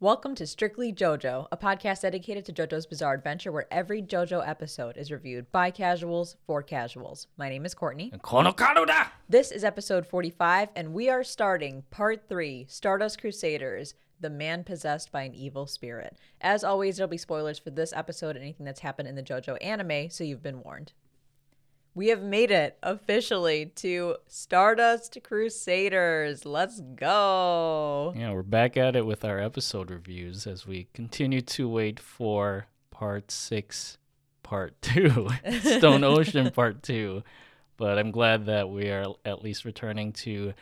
Welcome to Strictly JoJo, a podcast dedicated to JoJo's Bizarre Adventure, where every JoJo episode is reviewed by casuals for casuals. My name is Courtney. And This is episode 45, and we are starting part three Stardust Crusaders, the man possessed by an evil spirit. As always, there'll be spoilers for this episode and anything that's happened in the JoJo anime, so you've been warned. We have made it officially to Stardust Crusaders. Let's go. Yeah, we're back at it with our episode reviews as we continue to wait for part six, part two, Stone Ocean part two. But I'm glad that we are at least returning to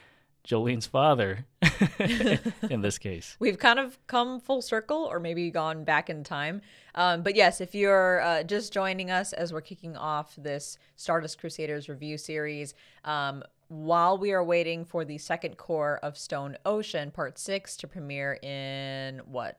Jolyne's father in this case. We've kind of come full circle or maybe gone back in time. Um, but yes, if you're uh, just joining us as we're kicking off this Stardust Crusaders review series, um, while we are waiting for the second cour of Stone Ocean Part 6 to premiere in what?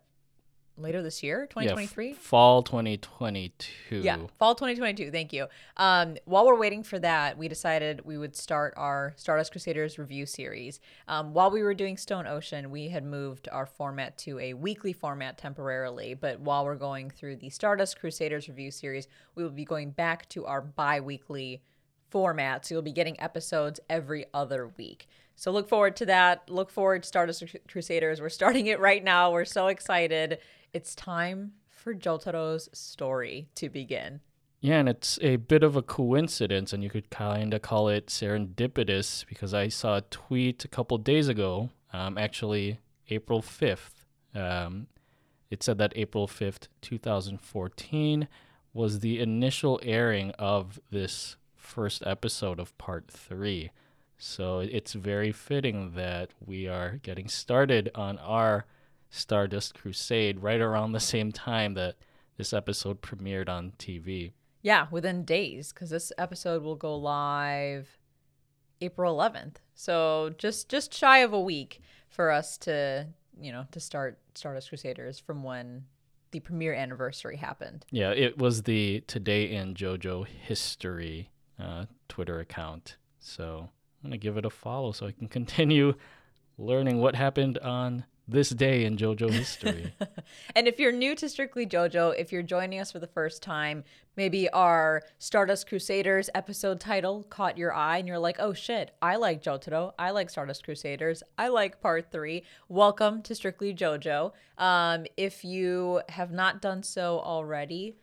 Later this year, Yeah, f- 2023? fall 2022. Yeah, fall 2022. Thank you. Um, while we're waiting for that, we decided we would start our Stardust Crusaders review series. Um, while we were doing Stone Ocean, we had moved our format to a weekly format temporarily. But while we're going through the Stardust Crusaders review series, we will be going back to our bi weekly format. So you'll be getting episodes every other week. So look forward to that. Look forward to Stardust Crusaders. We're starting it right now. We're so excited. It's time for Jotaro's story to begin. Yeah, and it's a bit of a coincidence, and you could kind of call it serendipitous because I saw a tweet a couple days ago, um, actually April 5th. Um, it said that April 5th, 2014 was the initial airing of this first episode of part three. So it's very fitting that we are getting started on our Stardust Crusade right around the same time that this episode premiered on TV. Yeah, within days, because this episode will go live April 11th. So just just shy of a week for us to you know to start Stardust Crusaders from when the premiere anniversary happened. Yeah, it was the Today in JoJo History uh, Twitter account. So I'm going to give it a follow so I can continue learning what happened on this day in JoJo history. And if you're new to Strictly JoJo, if you're joining us for the first time, maybe our Stardust Crusaders episode title caught your eye and you're like, oh shit, I like Jotaro. I like Stardust Crusaders. I like part three. Welcome to Strictly JoJo. Um, if you have not done so already,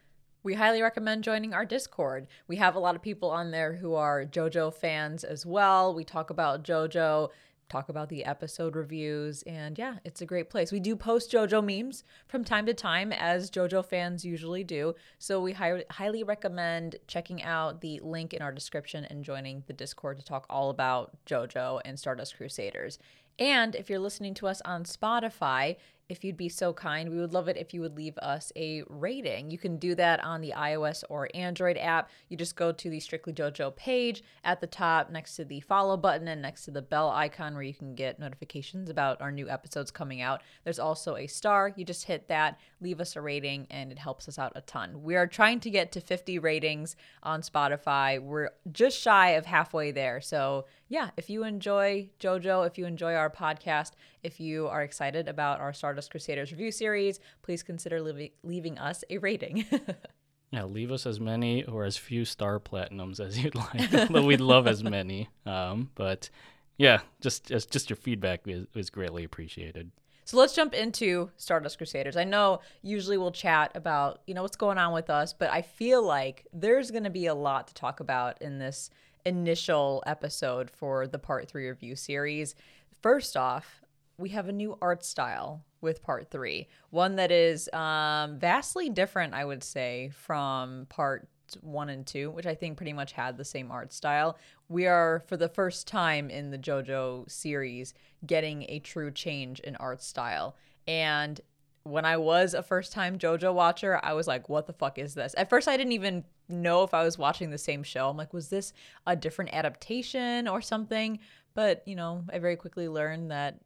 we highly recommend joining our Discord. We have a lot of people on there who are JoJo fans as well. We talk about JoJo, talk about the episode reviews, and yeah, it's a great place. We do post JoJo memes from time to time, as JoJo fans usually do. So we hi- highly recommend checking out the link in our description and joining the Discord to talk all about JoJo and Stardust Crusaders. And if you're listening to us on Spotify, if you'd be so kind, we would love it if you would leave us a rating. You can do that on the iOS or Android app. You just go to the Strictly JoJo page at the top next to the follow button and next to the bell icon where you can get notifications about our new episodes coming out. There's also a star. You just hit that, leave us a rating, and it helps us out a ton. We are trying to get to 50 ratings on Spotify. We're just shy of halfway there. So, yeah, if you enjoy JoJo, if you enjoy our podcast, if you are excited about our Stardust Crusaders review series, please consider leaving, leaving us a rating. yeah, leave us as many or as few star platinums as you'd like. We'd love as many. Um, but yeah, just just, just your feedback is, is greatly appreciated. So let's jump into Stardust Crusaders. I know usually we'll chat about, you know, what's going on with us, but I feel like there's going to be a lot to talk about in this initial episode for the part 3 review series. First off, we have a new art style with part 3. One that is um vastly different, I would say, from part one and two, which I think pretty much had the same art style. We are, for the first time in the JoJo series, getting a true change in art style. And when I was a first time JoJo watcher, I was like, what the fuck is this? At first, I didn't even know if I was watching the same show. I'm like, was this a different adaptation or something? But, you know, I very quickly learned that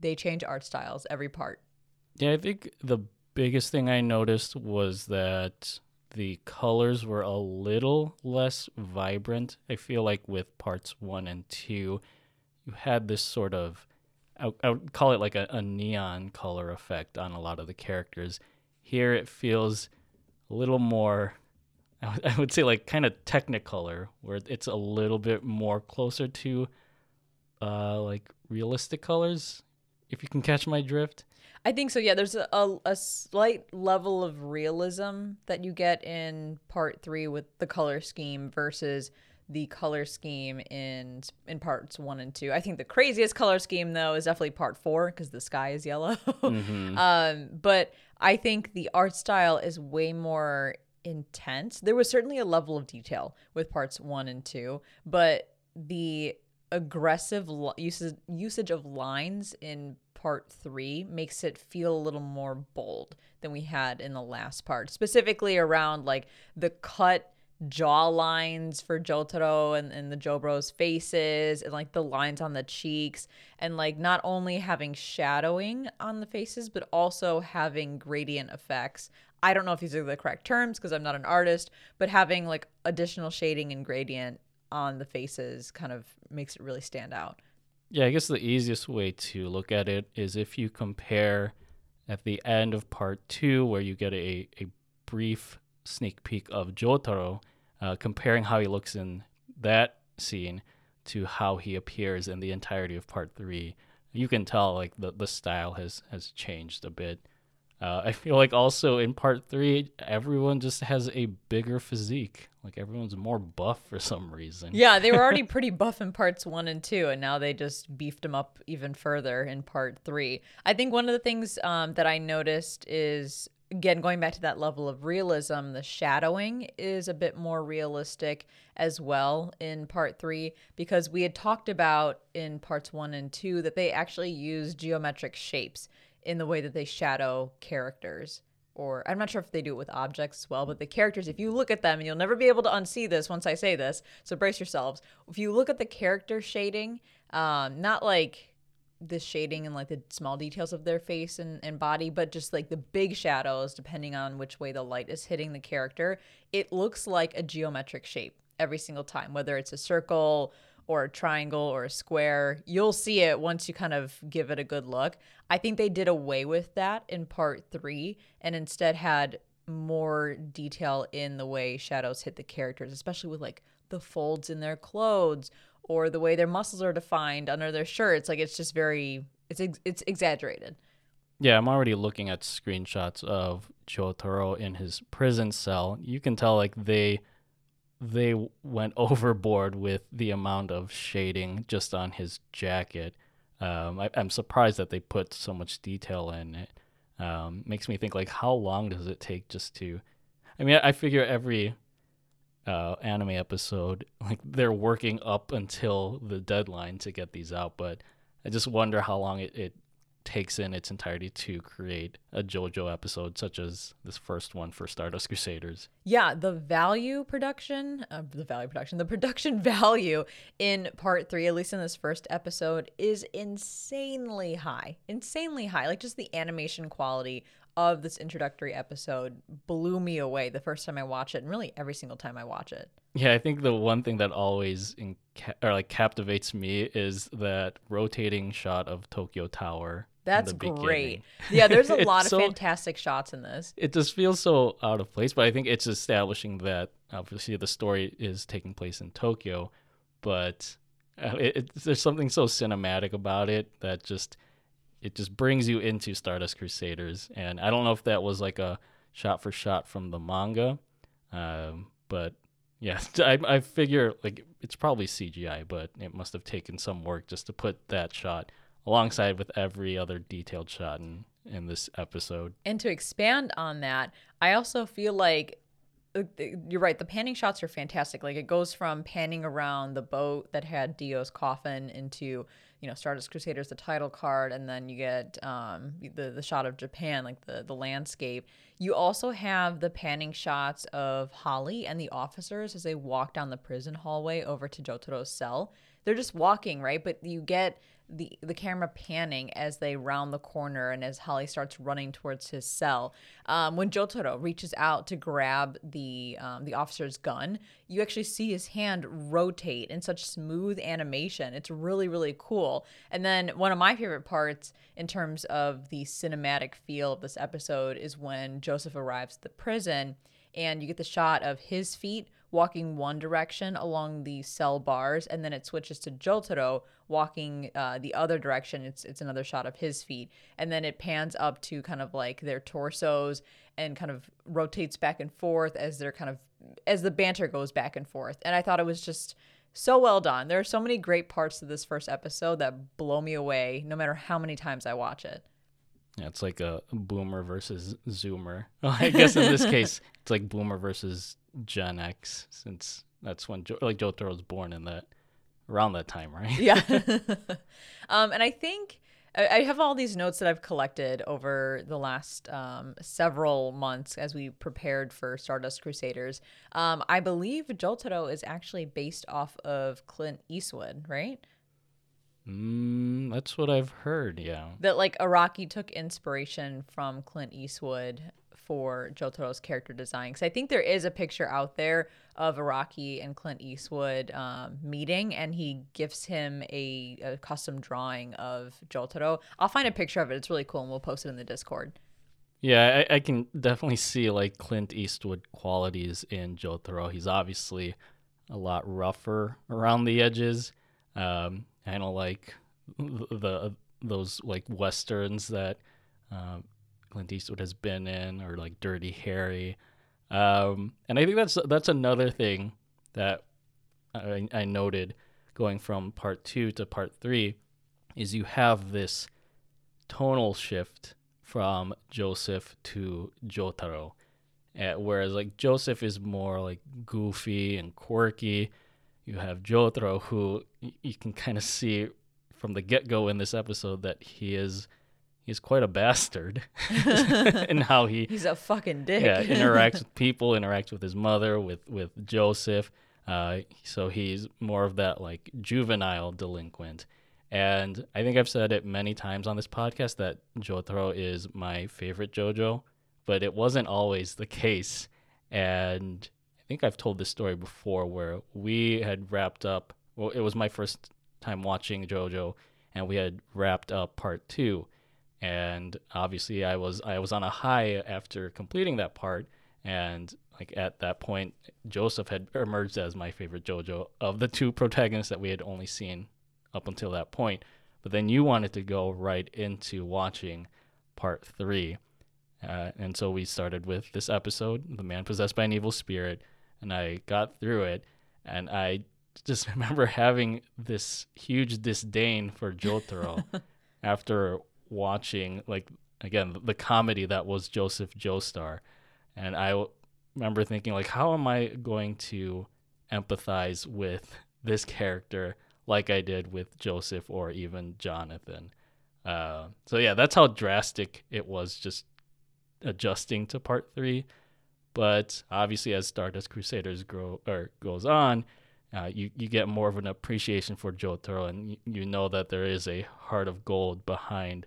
they change art styles every part. Yeah, I think the biggest thing I noticed was that the colors were a little less vibrant. I feel like with parts one and two, you had this sort of I, I would call it like a, a neon color effect on a lot of the characters. Here it feels a little more, I would- I would say like kind of technicolor, where it's a little bit more closer to uh, like realistic colors, if you can catch my drift. I think so. Yeah, there's a, a, a slight level of realism that you get in part three with the color scheme versus the color scheme in in parts one and two. I think the craziest color scheme though is definitely part four because the sky is yellow. um, but I think the art style is way more intense. There was certainly a level of detail with parts one and two, but the aggressive usage usage of lines in part three makes it feel a little more bold than we had in the last part, specifically around like the cut jaw lines for Jotaro and, and the Jobros faces and like the lines on the cheeks and like not only having shadowing on the faces but also having gradient effects. I don't know if these are the correct terms because I'm not an artist, but having like additional shading and gradient on the faces kind of makes it really stand out. Yeah, I guess the easiest way to look at it is if you compare at the end of part two, where you get a, a brief sneak peek of Jotaro, uh, comparing how he looks in that scene to how he appears in the entirety of part three. You can tell like the, the style has has changed a bit. Uh, I feel like also in part three, everyone just has a bigger physique. Like everyone's more buff for some reason. Yeah, they were already pretty buff in parts one and two, and now they just beefed them up even further in part three. I think one of the things um, that I noticed is, again, going back to that level of realism, the shadowing is a bit more realistic as well in part three, because we had talked about in parts one and two that they actually use geometric shapes in the way that they shadow characters or I'm not sure if they do it with objects as well, but the characters, if you look at them, and you'll never be able to unsee this once I say this, so brace yourselves. If you look at the character shading, um, not like the shading and like the small details of their face and, and body, but just like the big shadows, depending on which way the light is hitting the character, it looks like a geometric shape every single time, whether it's a circle or a triangle or a square. You'll see it once you kind of give it a good look. I think they did away with that in part three and instead had more detail in the way shadows hit the characters, especially with like the folds in their clothes or the way their muscles are defined under their shirts. Like it's just very it's ex- it's exaggerated. Yeah, I'm already looking at screenshots of Jotaro in his prison cell. You can tell like they they went overboard with the amount of shading just on his jacket. Um, I, I'm surprised that they put so much detail in it. Um, makes me think like how long does it take just to? I mean, I figure every uh, anime episode like they're working up until the deadline to get these out, but I just wonder how long it, it takes in its entirety to create a JoJo episode, such as this first one for Stardust Crusaders. Yeah, the value production, uh, the value production, the production value in part three, at least in this first episode, is insanely high. Insanely high. Like just the animation quality of this introductory episode blew me away the first time I watch it, and really every single time I watch it. Yeah, I think the one thing that always in or like captivates me is that rotating shot of Tokyo Tower. That's great. Yeah, there's a lot of so- fantastic shots in this. It just feels so out of place, but I think it's establishing that obviously the story is taking place in Tokyo, but uh, it, it, there's something so cinematic about it that just it just brings you into Stardust Crusaders, and I don't know if that was like a shot for shot from the manga, um, but yeah, I, I figure like it's probably CGI, but it must have taken some work just to put that shot alongside with every other detailed shot in in this episode. And to expand on that, I also feel like uh, you're right. The panning shots are fantastic. Like it goes from panning around the boat that had Dio's coffin into, you know, Stardust Crusaders, the title card, and then you get um, the the shot of Japan, like the the landscape. You also have the panning shots of Holly and the officers as they walk down the prison hallway over to Jotaro's cell. They're just walking, right? But you get the the camera panning as they round the corner and as Holly starts running towards his cell. Um, when Jotaro reaches out to grab the um, the officer's gun, you actually see his hand rotate in such smooth animation. It's really, really cool. And then one of my favorite parts in terms of the cinematic feel of this episode is when Joseph arrives at the prison and you get the shot of his feet walking one direction along the cell bars, and then it switches to Jotaro walking uh, the other direction. It's it's another shot of his feet, and then it pans up to kind of like their torsos and kind of rotates back and forth as they're kind of as the banter goes back and forth. And I thought it was just so well done. There are so many great parts to this first episode that blow me away, no matter how many times I watch it. Yeah, it's like a boomer versus zoomer. Well, I guess in this case, it's like boomer versus Gen X, since that's when jo- like Jotaro was born in that around that time, right? yeah. um, and I think I have all these notes that I've collected over the last um, several months as we prepared for Stardust Crusaders. Um, I believe Jotaro is actually based off of Clint Eastwood, right? Mm, that's what I've heard. Yeah. That like Araki took inspiration from Clint Eastwood for Jotaro's character design. Because I think there is a picture out there of Araki and Clint Eastwood um, meeting, and he gives him a, a custom drawing of Jotaro. I'll find a picture of it. It's really cool, and we'll post it in the Discord. Yeah, I, I can definitely see like Clint Eastwood qualities in Jotaro. He's obviously a lot rougher around the edges. Um, of like the, those like westerns that uh, Clint Eastwood has been in, or like Dirty Harry. Um, and I think that's that's another thing that I, I noted going from part two to part three is you have this tonal shift from Joseph to Jotaro. Uh, whereas like Joseph is more like goofy and quirky. You have Jotaro who y- you can kind of see from the get go in this episode that he is he's quite a bastard in how he he's a fucking dick. yeah interacts with people, interacts with his mother, with with Joseph. Uh, so he's more of that like juvenile delinquent. And I think I've said it many times on this podcast that Jotaro is my favorite JoJo, but it wasn't always the case. And I think I've told this story before where we had wrapped up, well, it was my first time watching JoJo, and we had wrapped up part two and obviously I was I was on a high after completing that part. And like at that point Joseph had emerged as my favorite JoJo of the two protagonists that we had only seen up until that point. But then you wanted to go right into watching part 3 uh, and so we started with this episode the man possessed by an evil spirit and I got through it. And I just remember having this huge disdain for Jotaro after watching like again the comedy that was Joseph Joestar, and I w- remember thinking like, how am I going to empathize with this character like I did with Joseph or even Jonathan? Uh, so yeah, that's how drastic it was just adjusting to part three. But obviously, as Stardust Crusaders grow or goes on, uh, you you get more of an appreciation for Jotaro, and you, you know that there is a heart of gold behind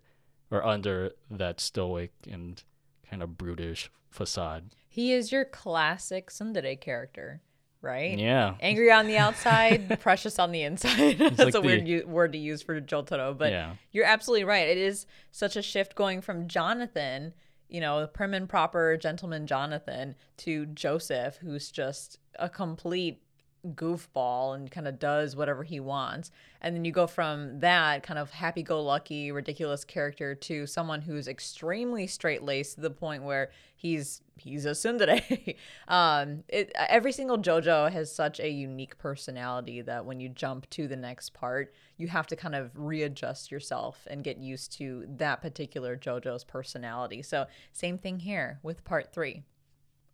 or under that stoic and kind of brutish facade. He is your classic tsundere character, right? Yeah. Angry on the outside, precious on the inside. That's like a weird u- word to use for Jotaro, but Yeah. you're absolutely right. It is such a shift going from Jonathan, you know, the prim and proper gentleman Jonathan, to Joseph, who's just a complete goofball and kind of does whatever he wants. And then you go from that kind of happy go lucky, ridiculous character to someone who's extremely straight laced to the point where he's he's a tsundere. um, it, every single JoJo has such a unique personality that when you jump to the next part, you have to kind of readjust yourself and get used to that particular JoJo's personality. So, same thing here with part three.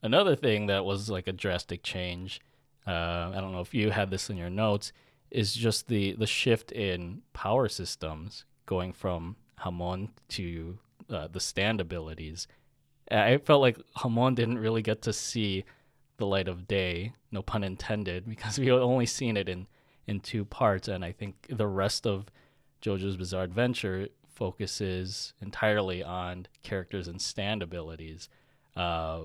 Another thing that was like a drastic change, uh, I don't know if you had this in your notes, is just the the shift in power systems going from Hamon to uh, the stand abilities. I felt like Hamon didn't really get to see the light of day, no pun intended, because we only seen it in in two parts, and I think the rest of JoJo's Bizarre Adventure focuses entirely on characters and stand abilities. Uh,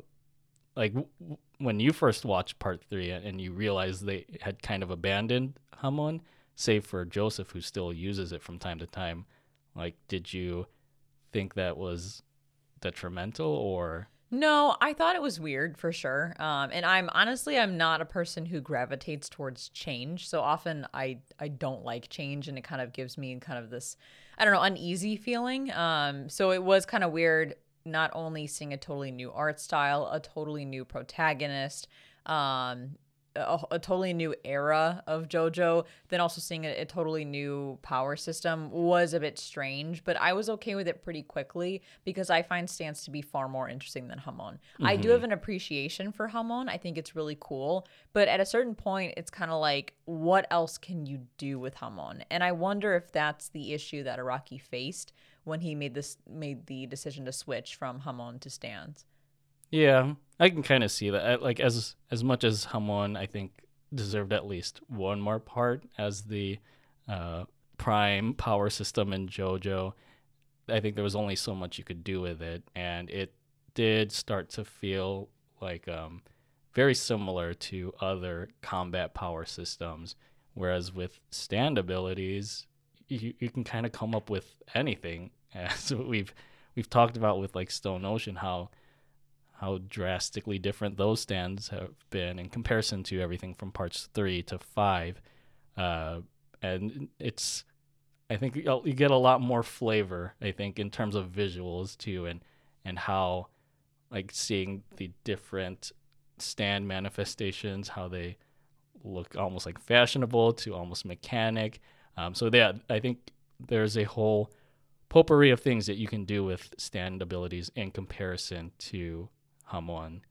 like w- when you first watched part three and you realized they had kind of abandoned Hamon, save for Joseph, who still uses it from time to time, like, did you think that was detrimental or? No, I thought it was weird for sure. Um, and I'm honestly, I'm not a person who gravitates towards change. So often I, I don't like change and it kind of gives me kind of this, I don't know, uneasy feeling. Um, so it was kind of weird not only seeing a totally new art style, a totally new protagonist, um, a, a, totally new era of JoJo, then also seeing a, a, totally new power system was a bit strange, but I was okay with it pretty quickly because I find Stands to be far more interesting than Hamon. Mm-hmm. I do mm-hmm. have an appreciation for Hamon. I think it's really cool, but at a certain point, it's kind of like, what else can you do with Hamon? And I wonder if that's the issue that Araki faced when he made this made the decision to switch from Hamon to Stands. Yeah, I can kind of see that. Like as as much as Hamon, I think deserved at least one more part as the uh, prime power system in JoJo. I think there was only so much you could do with it, and it did start to feel like um, very similar to other combat power systems. Whereas with stand abilities, you, you can kind of come up with anything as we've we've talked about with like Stone Ocean how how drastically different those stands have been in comparison to everything from parts three to five, uh, and it's I think you get a lot more flavor I think in terms of visuals too and and how like seeing the different stand manifestations how they look almost like fashionable to almost mechanic um, so yeah, I think there's a whole potpourri of things that you can do with stand abilities in comparison to Hamon.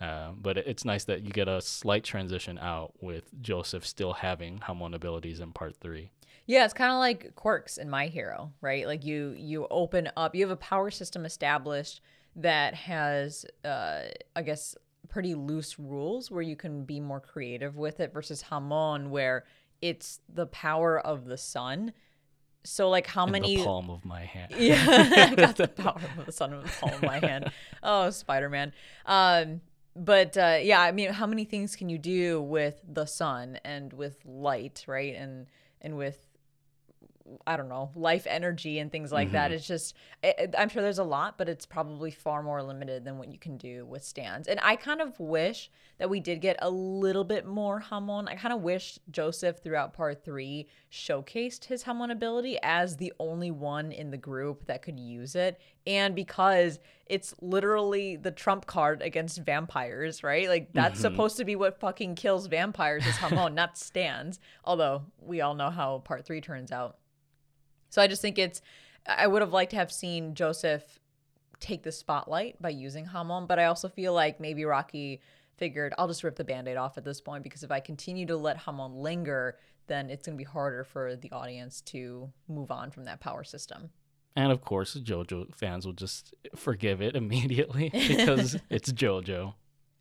Uh, but it's nice that you get a slight transition out with Joseph still having Hamon abilities in part three. Yeah, it's kind of like quirks in My Hero, right? Like you you open up, you have a power system established that has, uh, I guess, pretty loose rules where you can be more creative with it versus Hamon, where it's the power of the sun. So like how in many the palm of my hand. Yeah, I got the power of the sun in the palm of my hand. Oh, Spider Man. Um, but uh, yeah, I mean, how many things can you do with the sun and with light, right? And and with I don't know, life energy and things like mm-hmm. that. It's just, it, I'm sure there's a lot, but it's probably far more limited than what you can do with stands. And I kind of wish that we did get a little bit more Hamon. I kind of wish Joseph throughout part three showcased his Hamon ability as the only one in the group that could use it. And because it's literally the trump card against vampires, right? Like that's mm-hmm. supposed to be what fucking kills vampires is Hamon, not stands. Although we all know how part three turns out. So I just think it's, I would have liked to have seen Joseph take the spotlight by using Hamon, but I also feel like maybe Araki figured I'll just rip the band aid off at this point because if I continue to let Hamon linger, then it's going to be harder for the audience to move on from that power system. And of course, JoJo fans will just forgive it immediately because it's JoJo.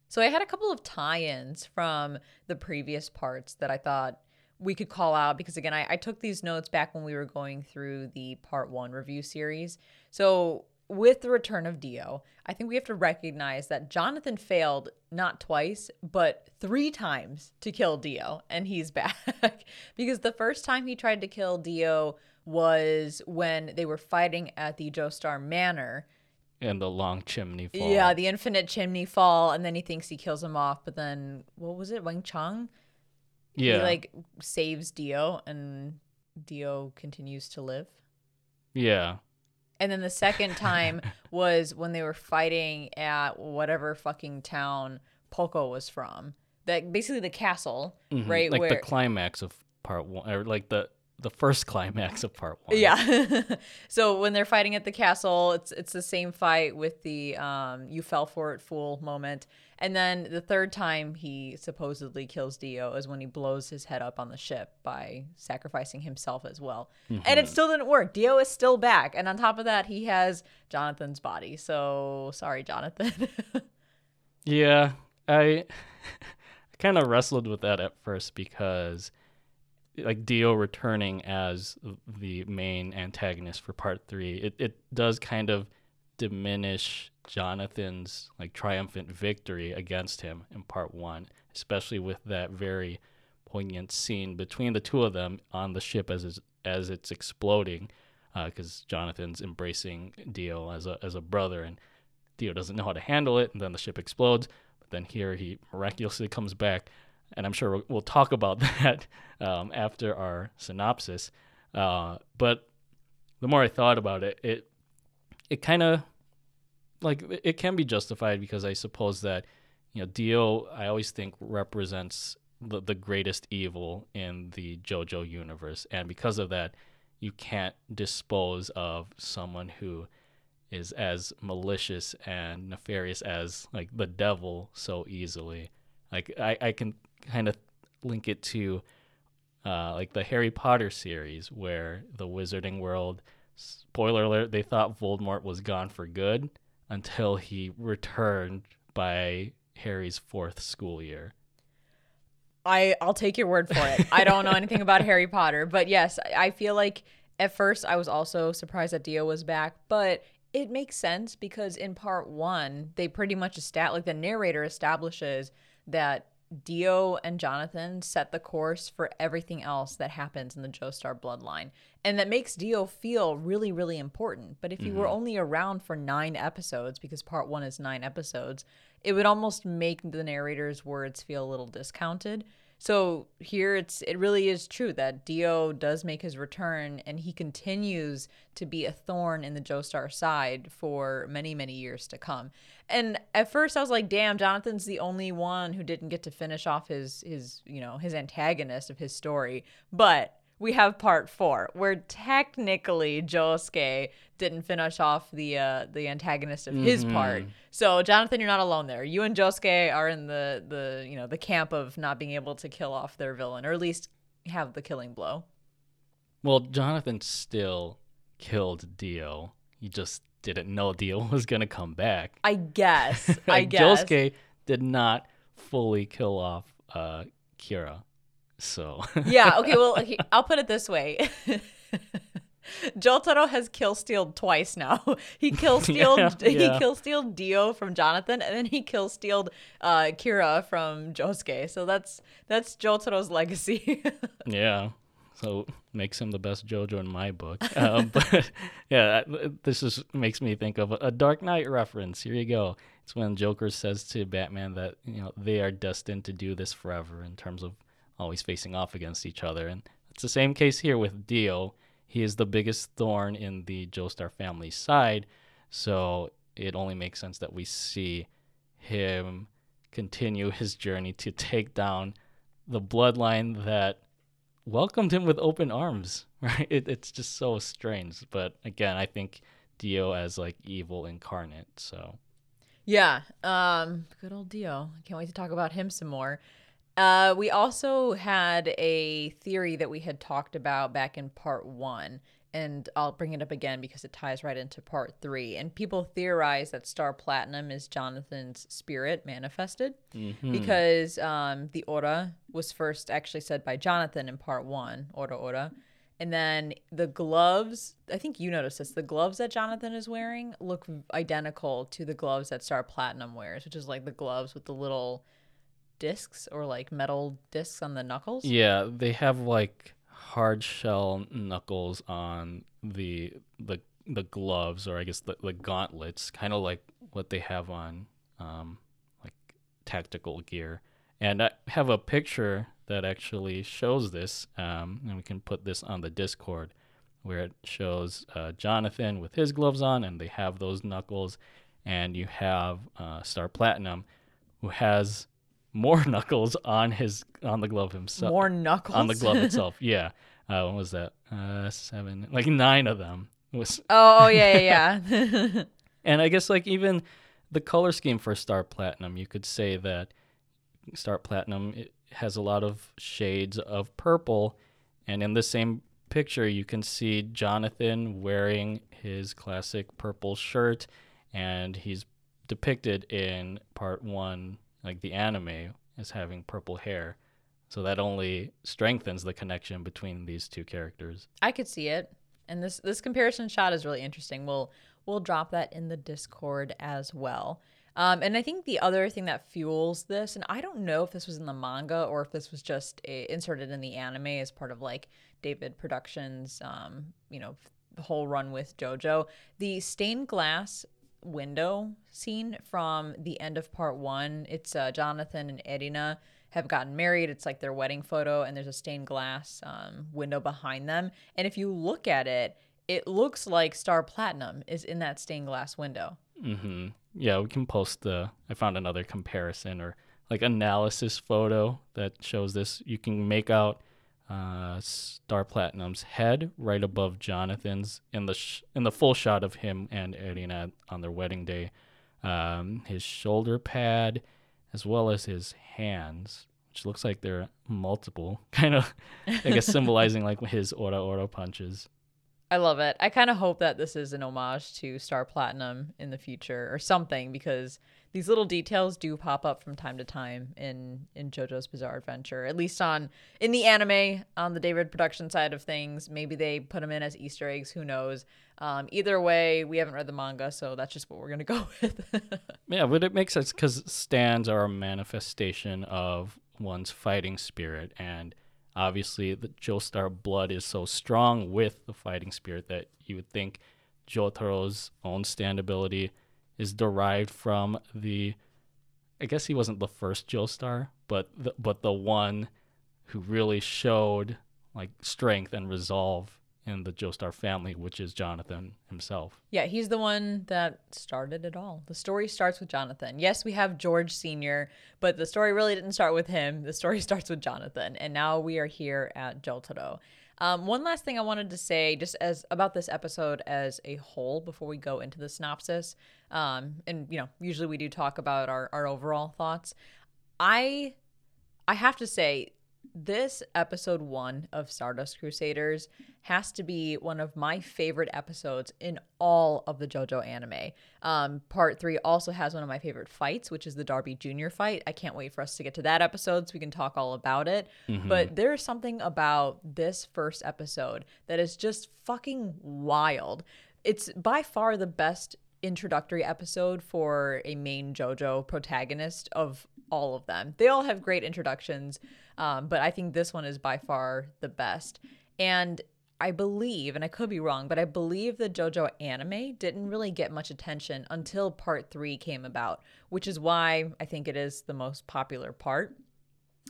So I had a couple of tie ins from the previous parts that I thought we could call out because again I, I took these notes back when we were going through the part one review series. So with the return of dio i think we have to recognize that jonathan failed not twice but three times to kill dio and he's back. Because the first time he tried to kill dio was when they were fighting at the joestar manor. And the long chimney fall. Yeah the infinite chimney fall and then he thinks he kills him off but then what was it wang chan yeah. He like saves Dio and Dio continues to live. Yeah. And then the second time was when they were fighting at whatever fucking town Poco was from. That basically the castle, mm-hmm. right? Like where... the climax of part one, or like the the first climax of part one. Yeah. so when they're fighting at the castle, it's it's the same fight with the um you fell for it fool moment. And then the third time he supposedly kills Dio is when he blows his head up on the ship by sacrificing himself as well. Mm-hmm. And it still didn't work. Dio is still back. And on top of that, he has Jonathan's body. So sorry, Jonathan. yeah. I kind of wrestled with that at first because like Dio returning as the main antagonist for part three, it, it does kind of diminish Jonathan's like triumphant victory against him in part one, especially with that very poignant scene between the two of them on the ship as it's, as it's exploding, because uh, Jonathan's embracing Dio as a as a brother, and Dio doesn't know how to handle it, and then the ship explodes. But then here he miraculously comes back, and I'm sure we'll, we'll talk about that um, after our synopsis. Uh, but the more I thought about it, it it kind of like it can be justified because I suppose that you know Dio I always think represents the, the greatest evil in the JoJo universe, and because of that, you can't dispose of someone who is as malicious and nefarious as like the devil so easily. Like I, I can kind of link it to uh, like the Harry Potter series where the Wizarding World spoiler alert they thought Voldemort was gone for good until he returned by Harry's fourth school year. I I'll take your word for it. I don't know anything about Harry Potter, but yes, I feel like at first I was also surprised that Dio was back, but it makes sense because in part 1, they pretty much established like the narrator establishes that Dio and Jonathan set the course for everything else that happens in the Joestar bloodline. And that makes Dio feel really, really important. But if mm-hmm. he were only around for nine episodes, because part one is nine episodes, it would almost make the narrator's words feel a little discounted. So here it's it really is true that Dio does make his return and he continues to be a thorn in the Joestar side for many many years to come. And at first I was like, "Damn, Jonathan's the only one who didn't get to finish off his his, you know, his antagonist of his story." But we have part four, where technically Josuke didn't finish off the uh, the antagonist of mm-hmm. his part. So Jonathan, you're not alone there. You and Josuke are in the the you know the camp of not being able to kill off their villain, or at least have the killing blow. Well, Jonathan still killed Dio. He just didn't know Dio was gonna come back. I guess. I guess. Josuke did not fully kill off uh, Kira. So yeah, okay. Well, okay, I'll put it this way. Jotaro has kill stealed twice now. He kill stealed yeah, yeah. he kill stealed Dio from Jonathan, and then he kill stealed uh, Kira from Josuke. So that's that's Jotaro's legacy. yeah, so makes him the best JoJo in my book. Um, but yeah, this is makes me think of a Dark Knight reference. Here you go. It's when Joker says to Batman that you know they are destined to do this forever in terms of always facing off against each other. And it's the same case here with Dio. He is the biggest thorn in the Joestar family's side, so it only makes sense that we see him continue his journey to take down the bloodline that welcomed him with open arms. Right? It, it's just so strange. But again, I think Dio as like evil incarnate. So yeah, um, good old Dio. Can't wait to talk about him some more. Uh, we also had a theory that we had talked about back in part one, and I'll bring it up again because it ties right into part three. And people theorize that Star Platinum is Jonathan's spirit manifested mm-hmm. because um, the Ora was first actually said by Jonathan in part one, Ora Ora. And then the gloves, I think you noticed this, the gloves that Jonathan is wearing look identical to the gloves that Star Platinum wears, which is like the gloves with the little discs or like metal discs on the knuckles. Yeah, they have like hard shell knuckles on the the the gloves or I guess the, the gauntlets, kind of like what they have on um, like tactical gear. And I have a picture that actually shows this, um, and we can put this on the Discord, where it shows uh, Jonathan with his gloves on, and they have those knuckles, and you have uh, Star Platinum, who has more knuckles on his on the glove himself. More knuckles on the glove itself. Yeah. Uh, what was that? Uh, seven, like nine of them was. Oh, oh yeah, yeah, yeah. and I guess like even the color scheme for Star Platinum, you could say that Star Platinum has a lot of shades of purple, and in the same picture you can see Jonathan wearing his classic purple shirt, and he's depicted in part one like the anime, is having purple hair. So that only strengthens the connection between these two characters. I could see it. And this this comparison shot is really interesting. We'll we'll drop that in the Discord as well. Um, and I think the other thing that fuels this, and I don't know if this was in the manga or if this was just a, inserted in the anime as part of like David Productions, um, you know, the whole run with JoJo, the stained glass window scene from the end of part one. It's uh, Jonathan and Erina have gotten married. It's like their wedding photo, and there's a stained glass um, window behind them. And if you look at it, it looks like Star Platinum is in that stained glass window. Mm-hmm. Yeah, we can post the. I found another comparison or like analysis photo that shows this. You can make out uh, Star Platinum's head right above Jonathan's in the sh- in the full shot of him and Erina on their wedding day. Um, his shoulder pad, as well as his hands, which looks like they're multiple, kind of, I guess, symbolizing like his Ora Ora punches. I love it. I kind of hope that this is an homage to Star Platinum in the future or something because these little details do pop up from time to time in in JoJo's Bizarre Adventure. At least on in the anime on the David production side of things, maybe they put them in as Easter eggs. Who knows? Um, either way, we haven't read the manga, so that's just what we're gonna go with. yeah, but it makes sense because stands are a manifestation of one's fighting spirit and obviously the Joestar blood is so strong with the fighting spirit that you would think Jotaro's own stand ability is derived from the I guess he wasn't the first Joestar, but the, but the one who really showed like strength and resolve in the Joestar family, which is Jonathan himself. Yeah, he's the one that started it all. The story starts with Jonathan. Yes, we have George Sr., but the story really didn't start with him. The story starts with Jonathan, and now we are here at Jotaro. Um, one last thing I wanted to say, just as about this episode as a whole, before we go into the synopsis, um, and you know, usually we do talk about our our overall thoughts. I I have to say this episode one of Stardust Crusaders has to be one of my favorite episodes in all of the JoJo anime. Um, part three also has one of my favorite fights, which is the Darby Jr. fight. I can't wait for us to get to that episode so we can talk all about it. Mm-hmm. But there's something about this first episode that is just fucking wild. It's by far the best introductory episode for a main JoJo protagonist of all of them. They all have great introductions. Um, but I think this one is by far the best. And I believe, and I could be wrong, but I believe the JoJo anime didn't really get much attention until part three came about, which is why I think it is the most popular part.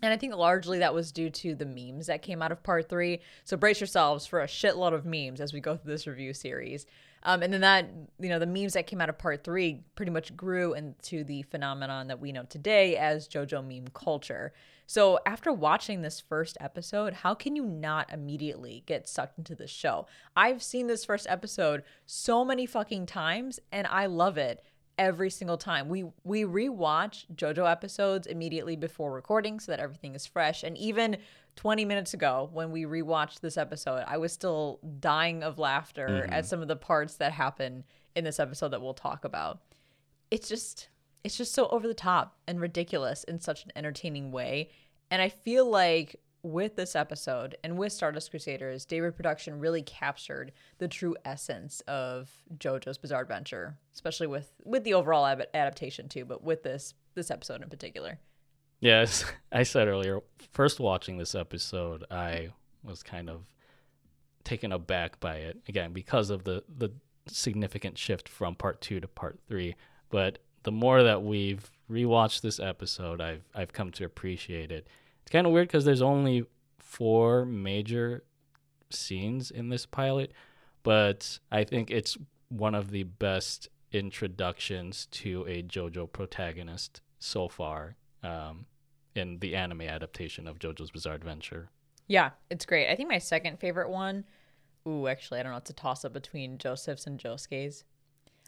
And I think largely that was due to the memes that came out of part three. So brace yourselves for a shitload of memes as we go through this review series. Um, and then that, you know, the memes that came out of part three pretty much grew into the phenomenon that we know today as JoJo meme culture. So after watching this first episode, how can you not immediately get sucked into the show? I've seen this first episode so many fucking times and I love it every single time. We we rewatch JoJo episodes immediately before recording so that everything is fresh. And even 20 minutes ago when we rewatched this episode, I was still dying of laughter mm-hmm. at some of the parts that happen in this episode that we'll talk about. It's just it's just so over the top and ridiculous in such an entertaining way. And I feel like with this episode and with Stardust Crusaders, David Production really captured the true essence of JoJo's Bizarre Adventure, especially with with the overall adaptation too, but with this this episode in particular. Yes, I said earlier, first watching this episode, I was kind of taken aback by it again because of the the significant shift from part 2 to part 3, but the more that we've rewatched this episode, I've I've come to appreciate it. It's kind of weird cuz there's only four major scenes in this pilot, but I think it's one of the best introductions to a JoJo protagonist so far um, in the anime adaptation of JoJo's Bizarre Adventure. Yeah, it's great. I think my second favorite one, ooh, actually, I don't know, it's a toss up between Joseph's and Josuke's.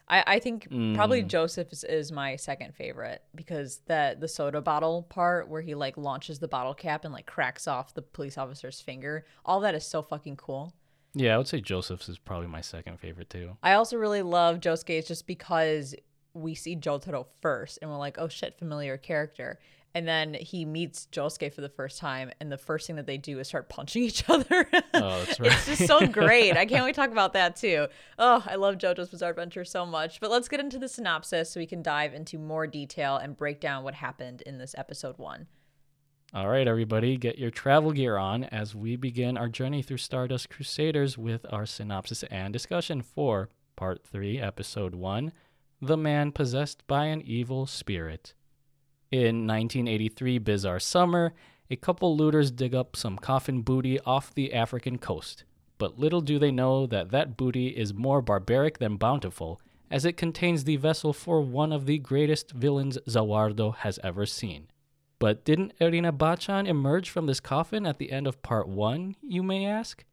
I, I think mm. probably Joseph's is, my second favorite because the the soda bottle part where he like launches the bottle cap and like cracks off the police officer's finger, all that is so fucking cool. Yeah, I would say Joseph's is probably my second favorite too. I also really love Josuke's just because we see Jotaro first and we're like, oh shit, familiar character. And then he meets Josuke for the first time, and the first thing that they do is start punching each other. Oh, that's right. it's just so great. I can't wait to talk about that too. Oh, I love JoJo's Bizarre Adventure so much. But let's get into the synopsis so we can dive into more detail and break down what happened in this episode one. All right, everybody, get your travel gear on as we begin our journey through Stardust Crusaders with our synopsis and discussion for Part 3, Episode 1 The Man Possessed by an Evil Spirit. In 1983 Bizarre Summer, a couple looters dig up some coffin booty off the African coast. But little do they know that that booty is more barbaric than bountiful, as it contains the vessel for one of the greatest villains Zawardo has ever seen. But didn't Erina Bachan emerge from this coffin at the end of part one, you may ask?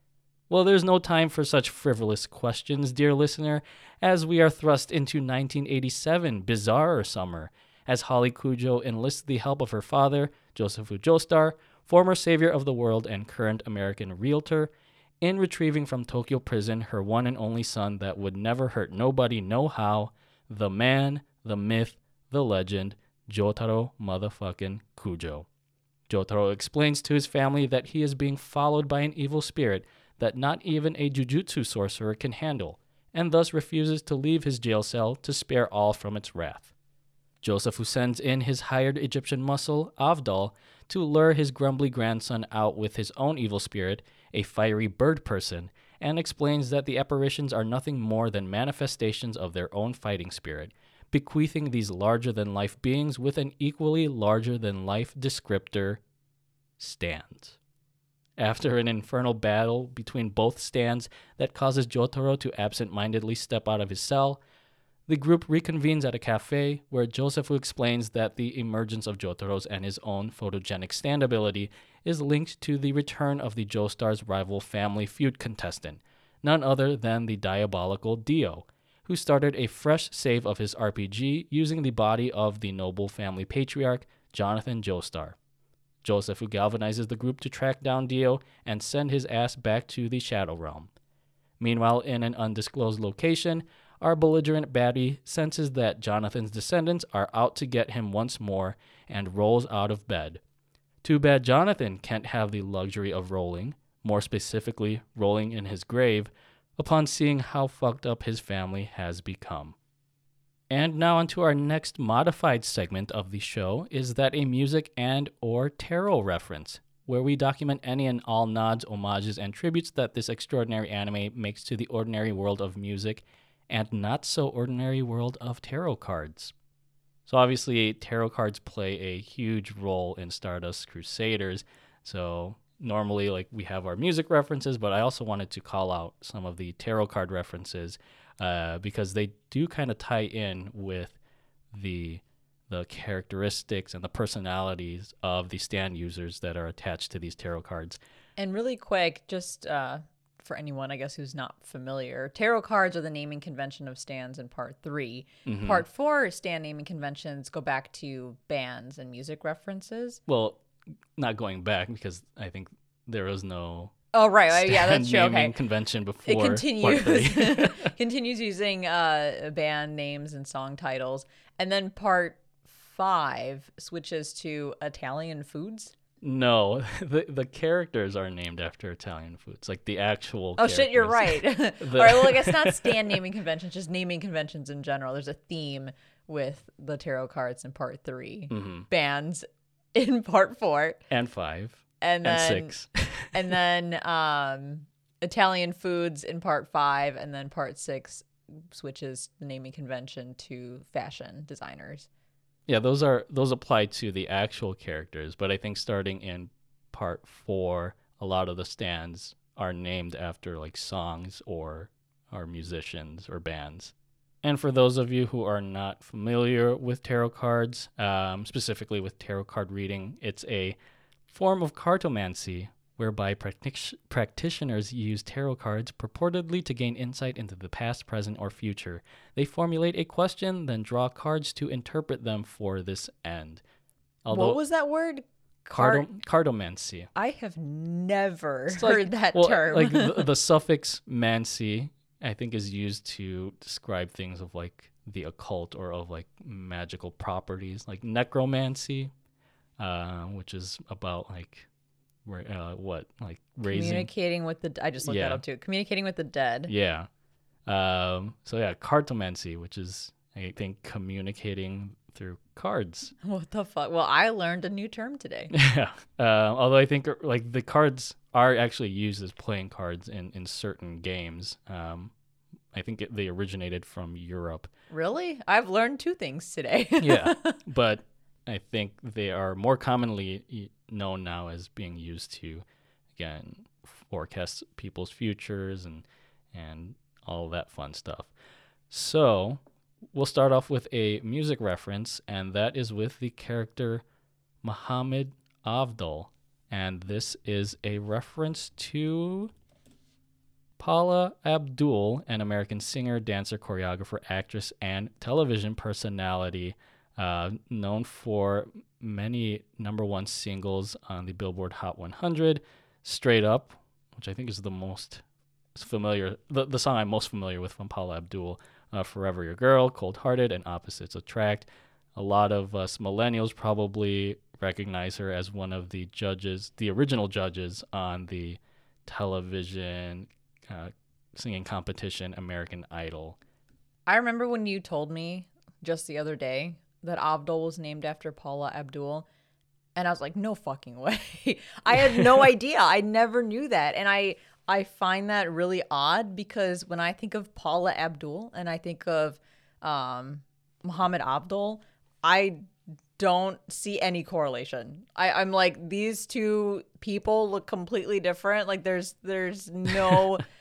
Well, there's no time for such frivolous questions, dear listener, as we are thrust into 1987 bizarre summer, as Holly Kujo enlists the help of her father, Joseph Joestar, former savior of the world and current American realtor, in retrieving from Tokyo prison her one and only son that would never hurt nobody no how, the man, the myth, the legend, Jotaro motherfucking Kujo. Jotaro explains to his family that he is being followed by an evil spirit that not even a jujutsu sorcerer can handle, and thus refuses to leave his jail cell to spare all from its wrath. Joseph who sends in his hired Egyptian muscle, Avdol, to lure his grumbly grandson out with his own evil spirit, a fiery bird person, and explains that the apparitions are nothing more than manifestations of their own fighting spirit, bequeathing these larger than life beings with an equally larger than life descriptor stands. After an infernal battle between both stands that causes Jotaro to absent mindedly step out of his cell, the group reconvenes at a cafe where Joseph explains that the emergence of Jotaro's and his own photogenic stand ability is linked to the return of the Joestar's rival family feud contestant, none other than the diabolical Dio, who started a fresh save of his RPG using the body of the noble family patriarch, Jonathan Joestar. Joseph who galvanizes the group to track down Dio and send his ass back to the Shadow Realm. Meanwhile, in an undisclosed location, our belligerent baddie senses that Jonathan's descendants are out to get him once more and rolls out of bed. Too bad Jonathan can't have the luxury of rolling, more specifically, rolling in his grave, upon seeing how fucked up his family has become. And now onto our next modified segment of the show is that a music and or tarot reference, where we document any and all nods, homages, and tributes that this extraordinary anime makes to the ordinary world of music and not so ordinary world of tarot cards. So obviously tarot cards play a huge role in Stardust Crusaders. So normally like we have our music references, but I also wanted to call out some of the tarot card references uh, because they do kind of tie in with the the characteristics and the personalities of the stand users that are attached to these tarot cards. And really quick, just uh, for anyone, I guess, who's not familiar, tarot cards are the naming convention of stands in part 3 Mm-hmm. Part four, stand naming conventions go back to bands and music references. Well, not going back because I think there is no Oh, right. right, yeah, that's true. Okay. convention before It continues continues using uh, band names and song titles, and then part five switches to Italian foods. no, the the characters are named after Italian foods, like the actual. Oh shit, you're right. The- All right, well, I guess not stand naming conventions, just naming conventions in general. There's a theme with the tarot cards in part 3 Mhm. bands in part four, And five and and then six. and then um, Italian foods in part five, and then part six switches the naming convention to fashion designers. Yeah, those are those apply to the actual characters, but I think starting in part four, a lot of the stands are named after like songs or or musicians or bands. And for those of you who are not familiar with tarot cards, um, specifically with tarot card reading, it's a form of cartomancy whereby practic- practitioners use tarot cards purportedly to gain insight into the past, present, or future. They formulate a question, then draw cards to interpret them for this end. what was that word? Cart- cardo- cartomancy? I have never heard that well, term. like the, the suffix mancy, I think, is used to describe things of like the occult or of like magical properties, like necromancy. Uh, which is about like, uh, what like raising. Communicating with the I just looked Yeah. that up too. Communicating with the dead. Yeah. Um, so yeah, cartomancy, which is I think communicating through cards. What the fuck? Well, I learned a new term today. Yeah. Uh, although I think like the cards are actually used as playing cards in in certain games. Um, I think it, they originated from Europe. really? I've learned two things today. Yeah. but I think they are more commonly known now as being used to, again, forecast people's futures and and all that fun stuff. So we'll start off with a music reference, and that is with the character Muhammad Avdol, and this is a reference to Paula Abdul, an American singer, dancer, choreographer, actress, and television personality, uh, known for many number one singles on the Billboard Hot 100, Straight Up, which I think is the most familiar, the, the song I'm most familiar with from Paula Abdul, uh, Forever Your Girl, Cold Hearted, and Opposites Attract. A lot of us millennials probably recognize her as one of the judges, the original judges on the television uh, singing competition American Idol. I remember when you told me just the other day that Abdul was named after Paula Abdul. And I was like, no fucking way. I had no idea. I never knew that. And I I find that really odd because when I think of Paula Abdul and I think of um, Muhammad Abdul, I don't see any correlation. I, I'm like, these two people look completely different. Like there's there's no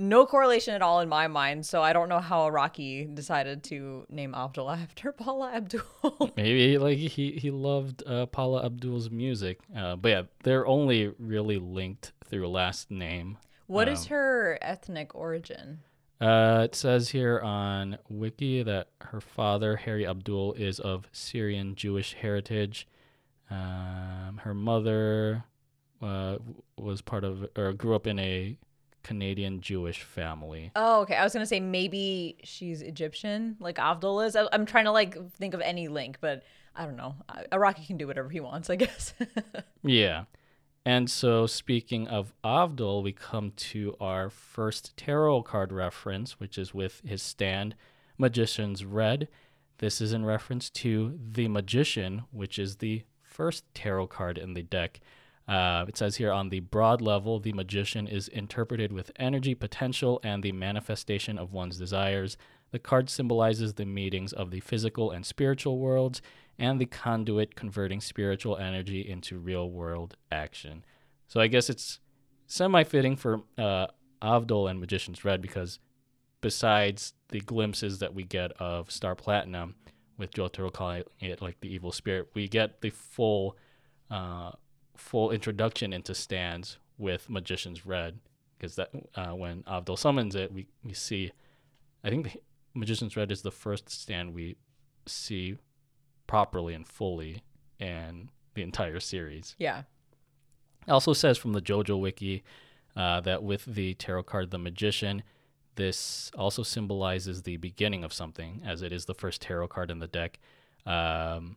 no correlation at all in my mind. So I don't know how Araki decided to name Abdul after Paula Abdul. Maybe like he he loved uh, Paula Abdul's music, uh, but yeah, they're only really linked through last name. What is Um, her ethnic origin? Uh, it says here on Wiki that her father, Harry Abdul, is of Syrian Jewish heritage. Um, her mother uh, was part of or grew up in a Canadian Jewish family. Oh, okay. I was gonna say maybe she's Egyptian, like Abdul is. I- I'm trying to like think of any link, but I don't know. Araki can do whatever he wants, I guess. Yeah. And so, speaking of Avdol, we come to our first tarot card reference, which is with his stand, Magician's Red. This is in reference to the Magician, which is the first tarot card in the deck. Uh, it says here on the broad level, the magician is interpreted with energy, potential, and the manifestation of one's desires. The card symbolizes the meetings of the physical and spiritual worlds and the conduit converting spiritual energy into real world action. So I guess it's semi fitting for uh, Avdol and Magician's Red because besides the glimpses that we get of Star Platinum, with Jotaro calling it like the evil spirit, we get the full uh, full introduction into stands with Magician's Red because that uh, when Avdol summons it, we, we see. I think the Magician's Red is the first stand we see properly and fully in the entire series. yeah. It also says from the JoJo Wiki uh, that with the tarot card, the Magician, this also symbolizes the beginning of something, as it is the first tarot card in the deck. Um,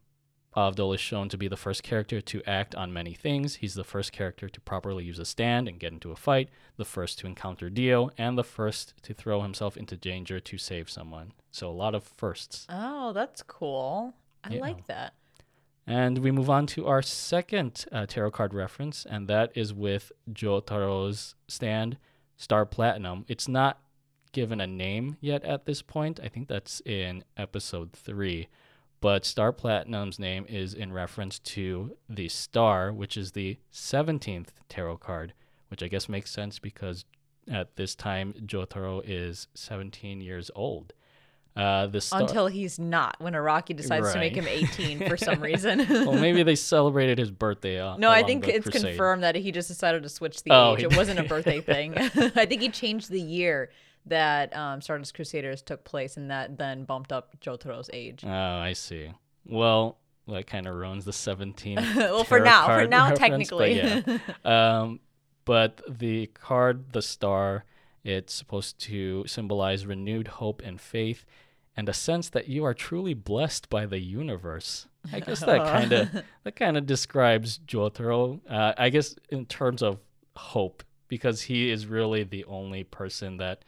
Avdol is shown to be the first character to act on many things. He's the first character to properly use a stand and get into a fight, the first to encounter Dio, and the first to throw himself into danger to save someone. So a lot of firsts. Oh, that's cool. I Yeah. like that. And we move on to our second uh, tarot card reference, and that is with Jotaro's stand, Star Platinum. It's not given a name yet at this point. I think that's in episode three. But Star Platinum's name is in reference to the star, which is the 17th tarot card, which I guess makes sense because at this time Jotaro is 17 years old. Uh, the star- Until he's not, when Araki decides to make him 18 for some reason. well, maybe they celebrated his birthday. Uh, No, I think it's crusade. confirmed that he just decided to switch the Oh, age. It wasn't a birthday thing. I think he changed the year that um, Stardust Crusaders took place, and that then bumped up Jotaro's age. Oh, I see. Well, that kind of ruins the 17. well, for now, for now, technically. But, yeah. um, but the card, the star, it's supposed to symbolize renewed hope and faith. and a sense that you are truly blessed by the universe. I guess that kind of that kind of describes Jotaro. Uh, I guess in terms of hope, because he is really the only person that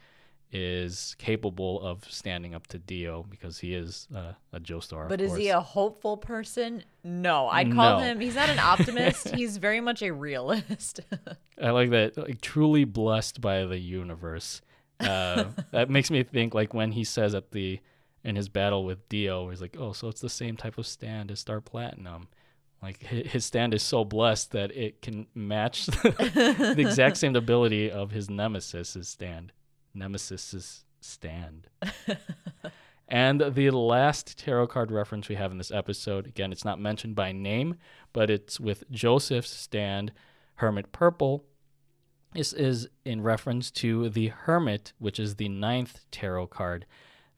is capable of standing up to Dio because he is uh, a Joestar. But is he a hopeful person? No, I'd call No. him. He's not an optimist. he's very much a realist. I like that. Like truly blessed by the universe. Uh, that makes me think like when he says at the in his battle with Dio, he's like, "Oh, so it's the same type of stand as Star Platinum." Like his stand is so blessed that it can match the exact same ability of his nemesis's stand. Nemesis's stand. and the last tarot card reference we have in this episode, again, it's not mentioned by name, but it's with Joseph's stand, Hermit Purple. This is in reference to the Hermit, which is the ninth tarot card.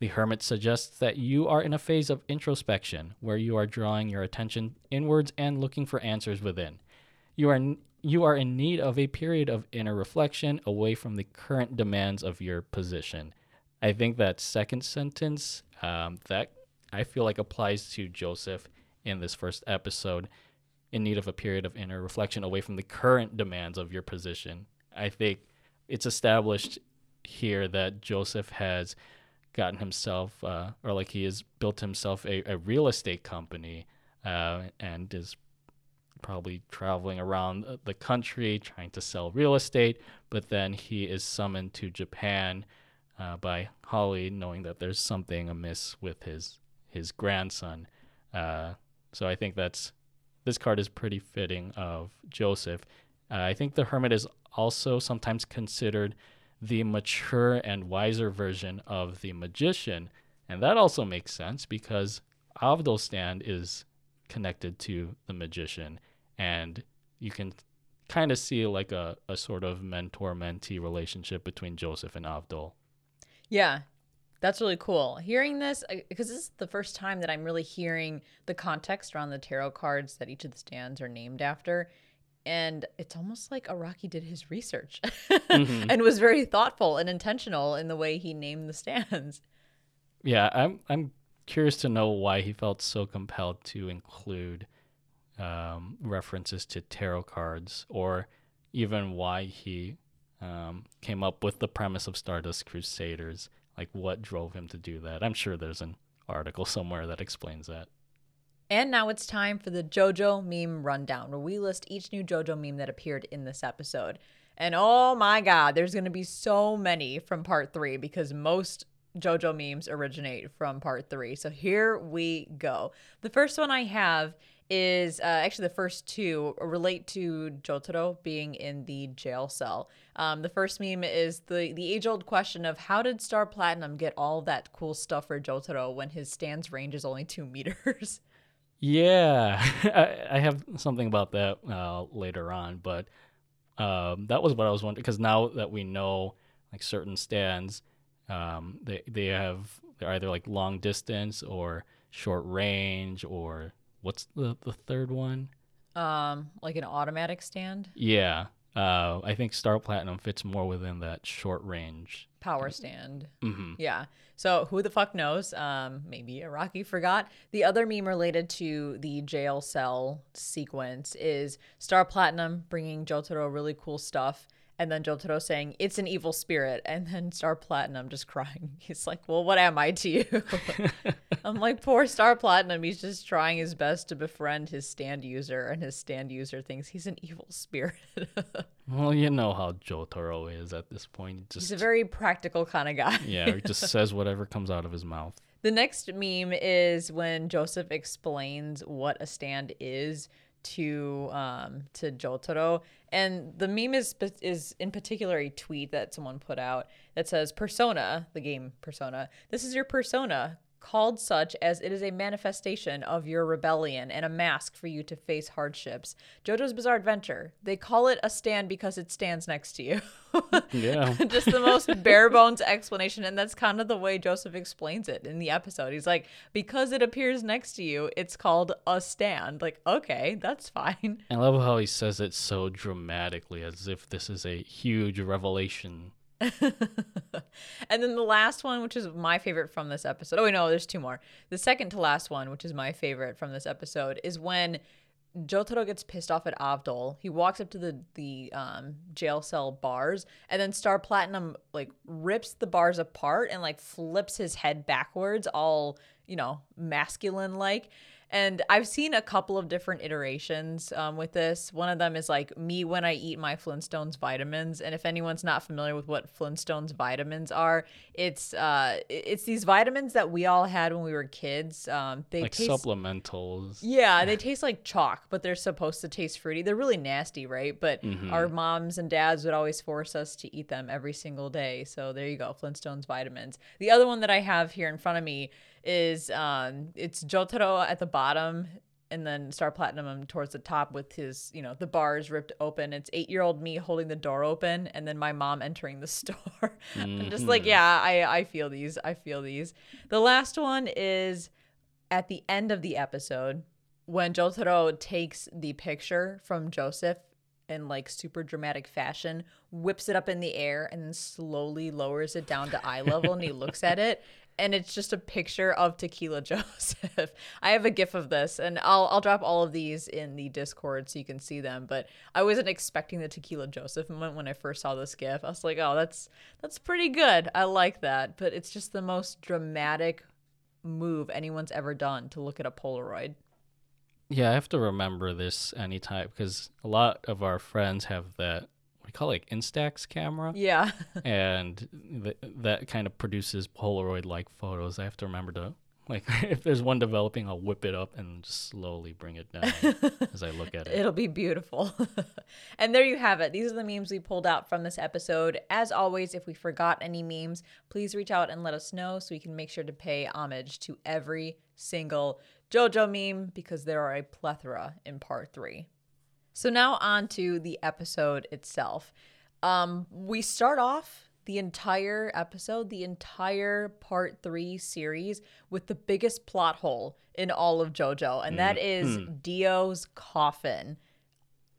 The Hermit suggests that you are in a phase of introspection where you are drawing your attention inwards and looking for answers within. You are you are in need of a period of inner reflection away from the current demands of your position. I think that second sentence um, that I feel like applies to Joseph in this first episode. In need of a period of inner reflection away from the current demands of your position. I think it's established here that Joseph has gotten himself, uh, or like he has built himself a, a real estate company uh, and is probably traveling around the country trying to sell real estate. But then he is summoned to Japan uh, by Holly, knowing that there's something amiss with his his grandson. Uh, so I think that's this card is pretty fitting of Joseph. Uh, I think the Hermit is also sometimes considered the mature and wiser version of the Magician, and that also makes sense because Avdol's stand is connected to the Magician, and you can kind of see like a, a sort of mentor mentee relationship between Joseph and Avdol. yeah, that's really cool. Hearing this, because this is the first time that I'm really hearing the context around the tarot cards that each of the stands are named after. And it's almost like Araki did his research mm-hmm. and was very thoughtful and intentional in the way he named the stands. Yeah, I'm I'm curious to know why he felt so compelled to include um, references to tarot cards, or even why he um, came up with the premise of Stardust Crusaders. Like, what drove him to do that? I'm sure there's an article somewhere that explains that. And now it's time for the JoJo meme rundown, where we list each new JoJo meme that appeared in this episode. And oh my god, there's going to be so many from part three because most JoJo memes originate from part three. So here we go. The first one I have is uh, actually the first two relate to Jotaro being in the jail cell. Um, the first meme is the the age old question of how did Star Platinum get all that cool stuff for Jotaro when his stance range is only two meters? Yeah, I, I have something about that uh, later on, but um, that was what I was wondering because now that we know like certain stands, um, they they have they're either like long distance or short range or what's the the third one? Um, like an automatic stand, Yeah, uh, I think Star Platinum fits more within that short range. power stand. hmm Yeah. So who the fuck knows? Um, maybe Araki forgot. The other meme related to the jail cell sequence is Star Platinum bringing Jotaro really cool stuff, and then Jotaro saying it's an evil spirit, and then Star Platinum just crying. He's like, "Well, what am I to you?" I'm like, poor Star Platinum. He's just trying his best to befriend his stand user, and his stand user thinks he's an evil spirit. Well, you know how Jotaro is at this point. He he's a very practical kind of guy. yeah, he just says whatever comes out of his mouth. The next meme is when Joseph explains what a stand is to um to Jotaro. And the meme is is in particular a tweet that someone put out that says persona the game persona. This is your persona called such as it is a manifestation of your rebellion and a mask for you to face hardships. Jojo's bizarre adventure. They call it a stand because it stands next to you. Yeah. just the most bare bones explanation and that's kind of the way joseph explains it in the episode. He's like because it appears next to you it's called a stand. Like okay that's fine. I love how he says it so dramatically, as if this is a huge revelation and then the last one, which is my favorite from this episode. Oh, wait, no, there's two more. The second to last one, which is my favorite from this episode, is when Jotaro gets pissed off at Avdol. He walks up to the the um, jail cell bars, and then Star Platinum like rips the bars apart and like flips his head backwards, all you know, masculine like. And I've seen a couple of different iterations um, with this. One of them is like me when I eat my Flintstones vitamins. And if anyone's not familiar with what Flintstones vitamins are, it's uh, it's these vitamins that we all had when we were kids. Um, they like taste, supplementals. yeah, they taste like chalk, but they're supposed to taste fruity. They're really nasty, right? But our moms and dads would always force us to eat them every single day. So there you go, Flintstones vitamins. The other one that I have here in front of me is um it's Jotaro at the bottom and then Star Platinum towards the top with his, you know, the bars ripped open. It's eight year old me holding the door open and then my mom entering the store. I'm just like, yeah, I, I feel these. I feel these. The last one is at the end of the episode when Jotaro takes the picture from Joseph in like super dramatic fashion, whips it up in the air, and then slowly lowers it down to eye level, and he looks at it, and it's just a picture of Tequila Joseph. I have a gif of this, and I'll I'll drop all of these in the Discord so you can see them. But I wasn't expecting the Tequila Joseph moment when I first saw this gif. I was like, oh, that's that's pretty good. I like that, but it's just the most dramatic move anyone's ever done to look at a Polaroid. Yeah, I have to remember this anytime because a lot of our friends have that we call it like Instax camera, Yeah. and th- that kind of produces Polaroid-like photos. I have to remember to like if there's one developing, I'll whip it up and just slowly bring it down as I look at it. It'll be beautiful. and there you have it. These are the memes we pulled out from this episode. As always, if we forgot any memes, please reach out and let us know so we can make sure to pay homage to every single JoJo meme because there are a plethora in part three. So now on to the episode itself. Um, we start off the entire episode, the entire part three series, with the biggest plot hole in all of JoJo, and that is Dio's coffin.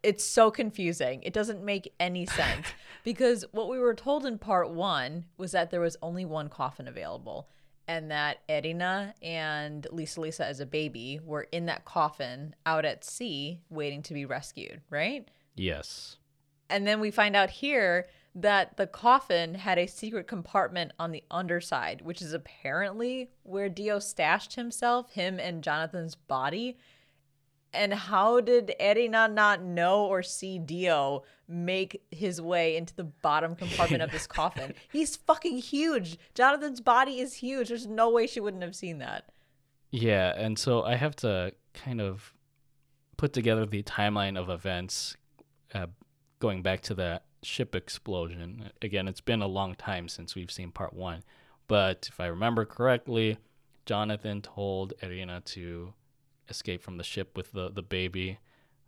It's so confusing. It doesn't make any sense because what we were told in part one was that there was only one coffin available and that Erina and Lisa Lisa as a baby were in that coffin out at sea waiting to be rescued, right? Yes. And then we find out here that the coffin had a secret compartment on the underside, which is apparently where Dio stashed himself, him and Jonathan's body. And how did Erina not know or see Dio make his way into the bottom compartment of this coffin? He's fucking huge. Jonathan's body is huge. There's no way she wouldn't have seen that. Yeah, and so I have to kind of put together the timeline of events uh, going back to the ship explosion. Again, it's been a long time since we've seen part one, but if I remember correctly, Jonathan told Erina to escape from the ship with the, the baby,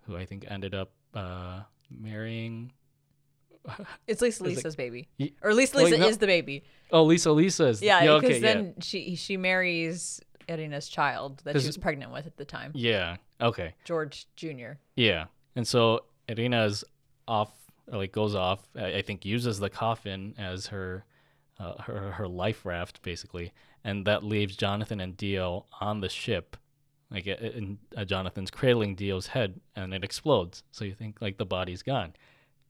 who I think ended up uh, marrying. It's Lisa Is Lisa's baby. Ye- Or Lisa Lisa no. is the baby. Oh, Lisa Lisa's. Yeah, yeah because okay, yeah. then she she marries Erina's child that she was pregnant with at the time, Yeah, okay. George Jr. Yeah, and so Erina's off, or like goes off. I, I think uses the coffin as her, uh, her her life raft basically, and that leaves Jonathan and Dio on the ship. Like and uh, Jonathan's cradling Dio's head, and it explodes. So you think like the body's gone,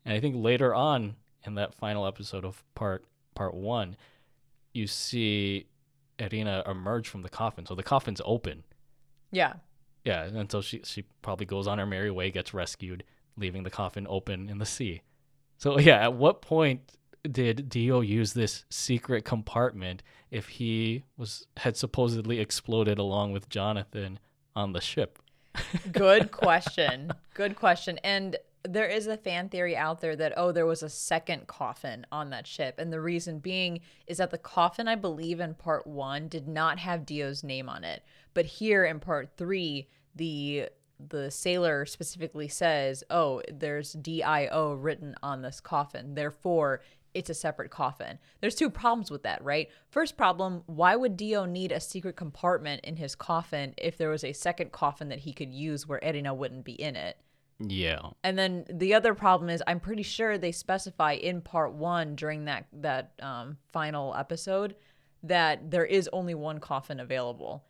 and I think later on in that final episode of part part one, you see Erina emerge from the coffin. So the coffin's open. Yeah. Yeah, until she she probably goes on her merry way, gets rescued, leaving the coffin open in the sea. So yeah, at what point did Dio use this secret compartment if he was had supposedly exploded along with Jonathan on the ship? Good question. Good question. And there is a fan theory out there that oh there was a second coffin on that ship and the reason being is that the coffin I believe in part 1 did not have Dio's name on it but here in part 3 the the sailor specifically says oh there's DIO written on this coffin therefore it's a separate coffin. There's two problems with that, right? First problem, why would Dio need a secret compartment in his coffin if there was a second coffin that he could use where Erina wouldn't be in it? Yeah. And then the other problem is I'm pretty sure they specify in part one during that that um, final episode that there is only one coffin available.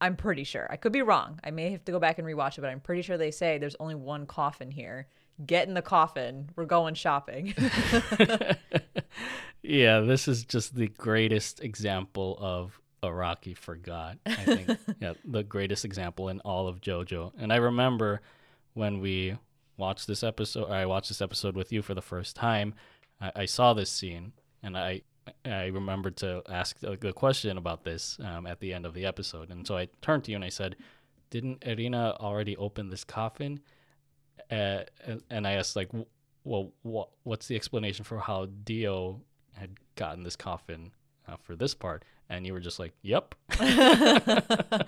I'm pretty sure. I could be wrong. I may have to go back and rewatch it, but I'm pretty sure they say there's only one coffin here. Get in the coffin. We're going shopping. yeah, this is just the greatest example of Araki forgot. I think yeah, the greatest example in all of JoJo. And I remember when we watched this episode, I watched this episode with you for the first time. I, I saw this scene, and I I remembered to ask a, a question about this um, at the end of the episode. And so I turned to you and I said, "Didn't Erina already open this coffin?" Uh, and I asked like, "Well, what what's the explanation for how Dio had gotten this coffin uh, for this part?" And you were just like, "Yep."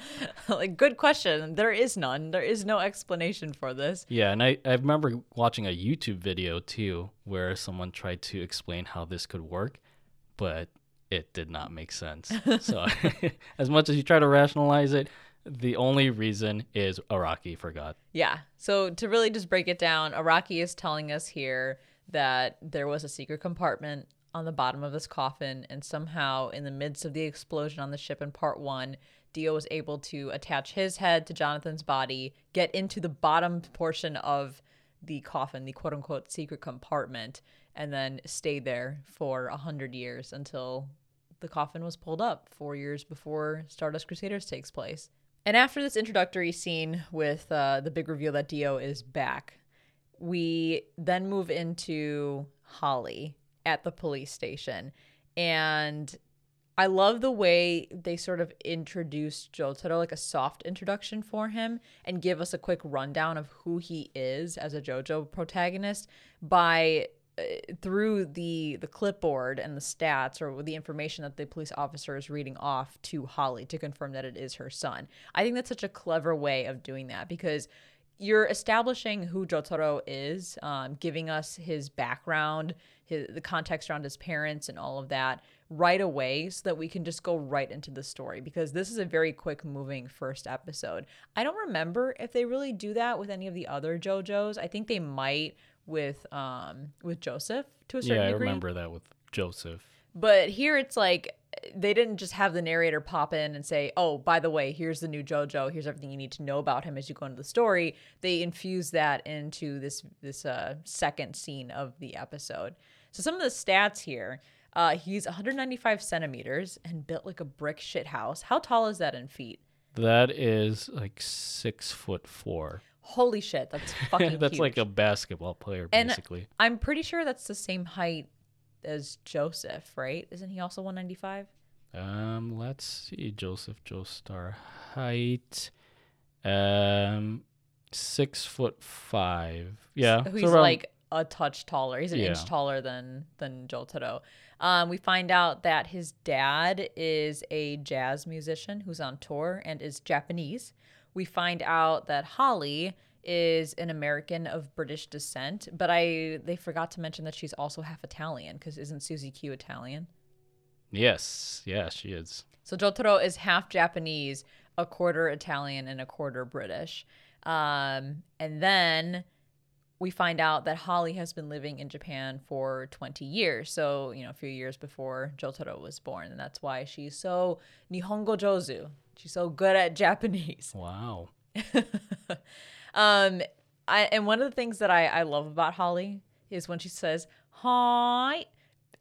like good question. There is none. There is no explanation for this. Yeah, and I I remember watching a YouTube video too where someone tried to explain how this could work, but it did not make sense. so as much as you try to rationalize it, the only reason is Araki forgot. Yeah. So to really just break it down, Araki is telling us here that there was a secret compartment on the bottom of this coffin, and somehow in the midst of the explosion on the ship in part one, Dio was able to attach his head to Jonathan's body, get into the bottom portion of the coffin, the quote unquote secret compartment, and then stay there for a hundred years until the coffin was pulled up four years before Stardust Crusaders takes place. And after this introductory scene with uh, the big reveal that Dio is back, we then move into Holly at the police station. And I love the way they sort of introduce Jotaro, like a soft introduction for him, and give us a quick rundown of who he is as a JoJo protagonist by through the the clipboard and the stats or the information that the police officer is reading off to Holly to confirm that it is her son. I think that's such a clever way of doing that because you're establishing who Jotaro is, um, giving us his background, his, the context around his parents, and all of that right away so that we can just go right into the story because this is a very quick moving first episode. I don't remember if they really do that with any of the other JoJo's. I think they might with um with Joseph to a certain yeah, I degree. remember that with Joseph. But here it's like they didn't just have the narrator pop in and say, "Oh, by the way, here's the new JoJo. Here's everything you need to know about him as you go into the story." They infuse that into this this uh, second scene of the episode. So some of the stats here: uh, he's 195 centimeters and built like a brick shit house. How tall is that in feet? That is like six foot four. Holy shit, that's fucking that's huge. like a basketball player, And- basically. I'm pretty sure that's the same height as Joseph, right? Isn't he also 195? Um, let's see, Joseph Joestar height, um, six foot five. Yeah, So so he's around- like a touch taller. He's an inch taller than than Jotaro. Um, we find out that his dad is a jazz musician who's on tour and is Japanese. We find out that Holly is an American of British descent, but I they forgot to mention that she's also half Italian because isn't Susie Q Italian? yes, yeah, she is. So Jotaro is half Japanese, a quarter Italian, and a quarter British. Um, and then we find out that Holly has been living in Japan for 20 years. So, you know, a few years before Jotaro was born. And that's why she's so Nihongo Jozu. She's so good at Japanese. Wow. um, I, and one of the things that I, I love about Holly is when she says, hi.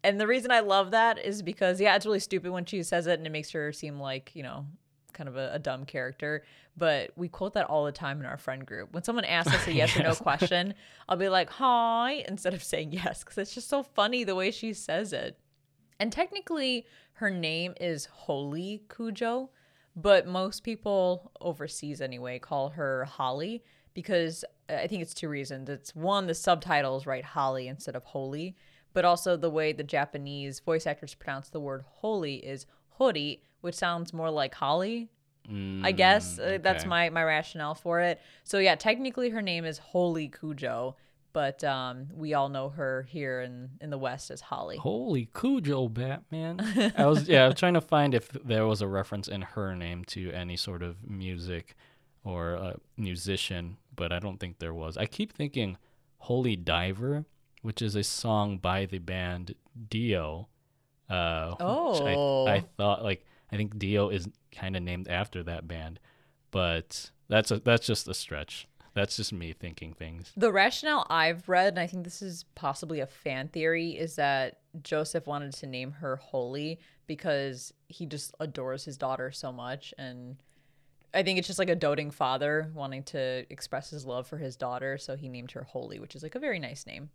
And the reason I love that is because, yeah, it's really stupid when she says it and it makes her seem like, you know, kind of a, a dumb character. But we quote that all the time in our friend group. When someone asks us a yes, or no question, I'll be like, hi, instead of saying yes, because it's just so funny the way she says it. And technically, her name is Holy Cujo, but most people overseas anyway call her Holly because uh, I think it's two reasons. It's one, the subtitles write Holly instead of Holy, but also the way the Japanese voice actors pronounce the word holy is hori, which sounds more like Holly. I guess Mm, uh, that's my my rationale for it. So yeah, technically her name is Holy Kujo, but um, we all know her here in in the West as Holly. Holy Kujo, Batman! I was yeah, I was trying to find if there was a reference in her name to any sort of music or a musician, but I don't think there was. I keep thinking Holy Diver, which is a song by the band Dio. Uh, which Oh. I, I thought like I think Dio is kind of named after that band, but that's a that's just a stretch. That's just me thinking things. The rationale I've read, and I think this is possibly a fan theory, is that Joseph wanted to name her Holy because he just adores his daughter so much. And I think it's just like a doting father wanting to express his love for his daughter. So he named her Holy, which is like a very nice name.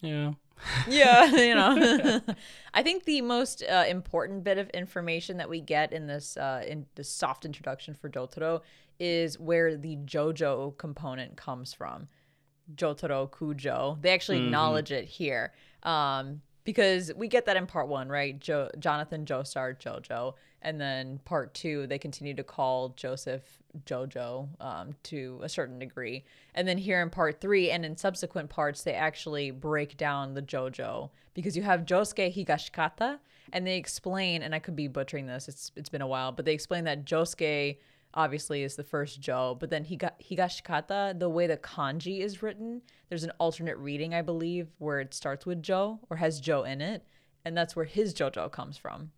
Yeah. Yeah, you know. I think the most uh, important bit of information that we get in this uh, in this soft introduction for Jotaro is where the JoJo component comes from. Jotaro Kujo. They actually acknowledge it here. Um, because we get that in part one, right? Jo- Jonathan Joestar Jojo, and then part two they continue to call Joseph Jojo um, to a certain degree, and then here in part three and in subsequent parts they actually break down the Jojo because you have Josuke Higashikata, and they explain, and I could be butchering this, it's it's been a while, but they explain that Josuke obviously is the first Joe, but then Higa- Higashikata, the way the kanji is written, there's an alternate reading, I believe, where it starts with Joe or has Joe in it, and that's where his JoJo comes from.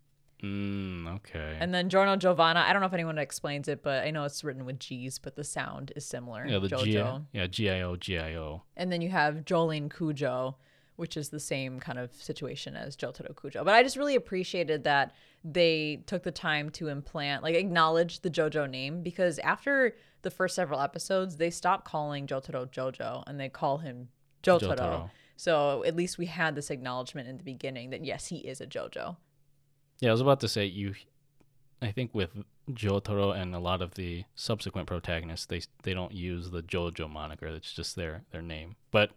Mm, okay. And then Giorno Giovanna, I don't know if anyone explains it, but I know it's written with G's, but the sound is similar. yeah, the G JoJo. yeah, G I O G I O. And then you have Jolyne Kujo, which is the same kind of situation as Jotaro Kujo. But I just really appreciated that they took the time to implant, like acknowledge the JoJo name because after the first several episodes, they stopped calling Jotaro Jojo and they call him Jotaro. Jotaro. So at least we had this acknowledgement in the beginning that yes, he is a JoJo. Yeah, I was about to say you. I think with Jotaro and a lot of the subsequent protagonists, they they don't use the JoJo moniker. It's just their their name. But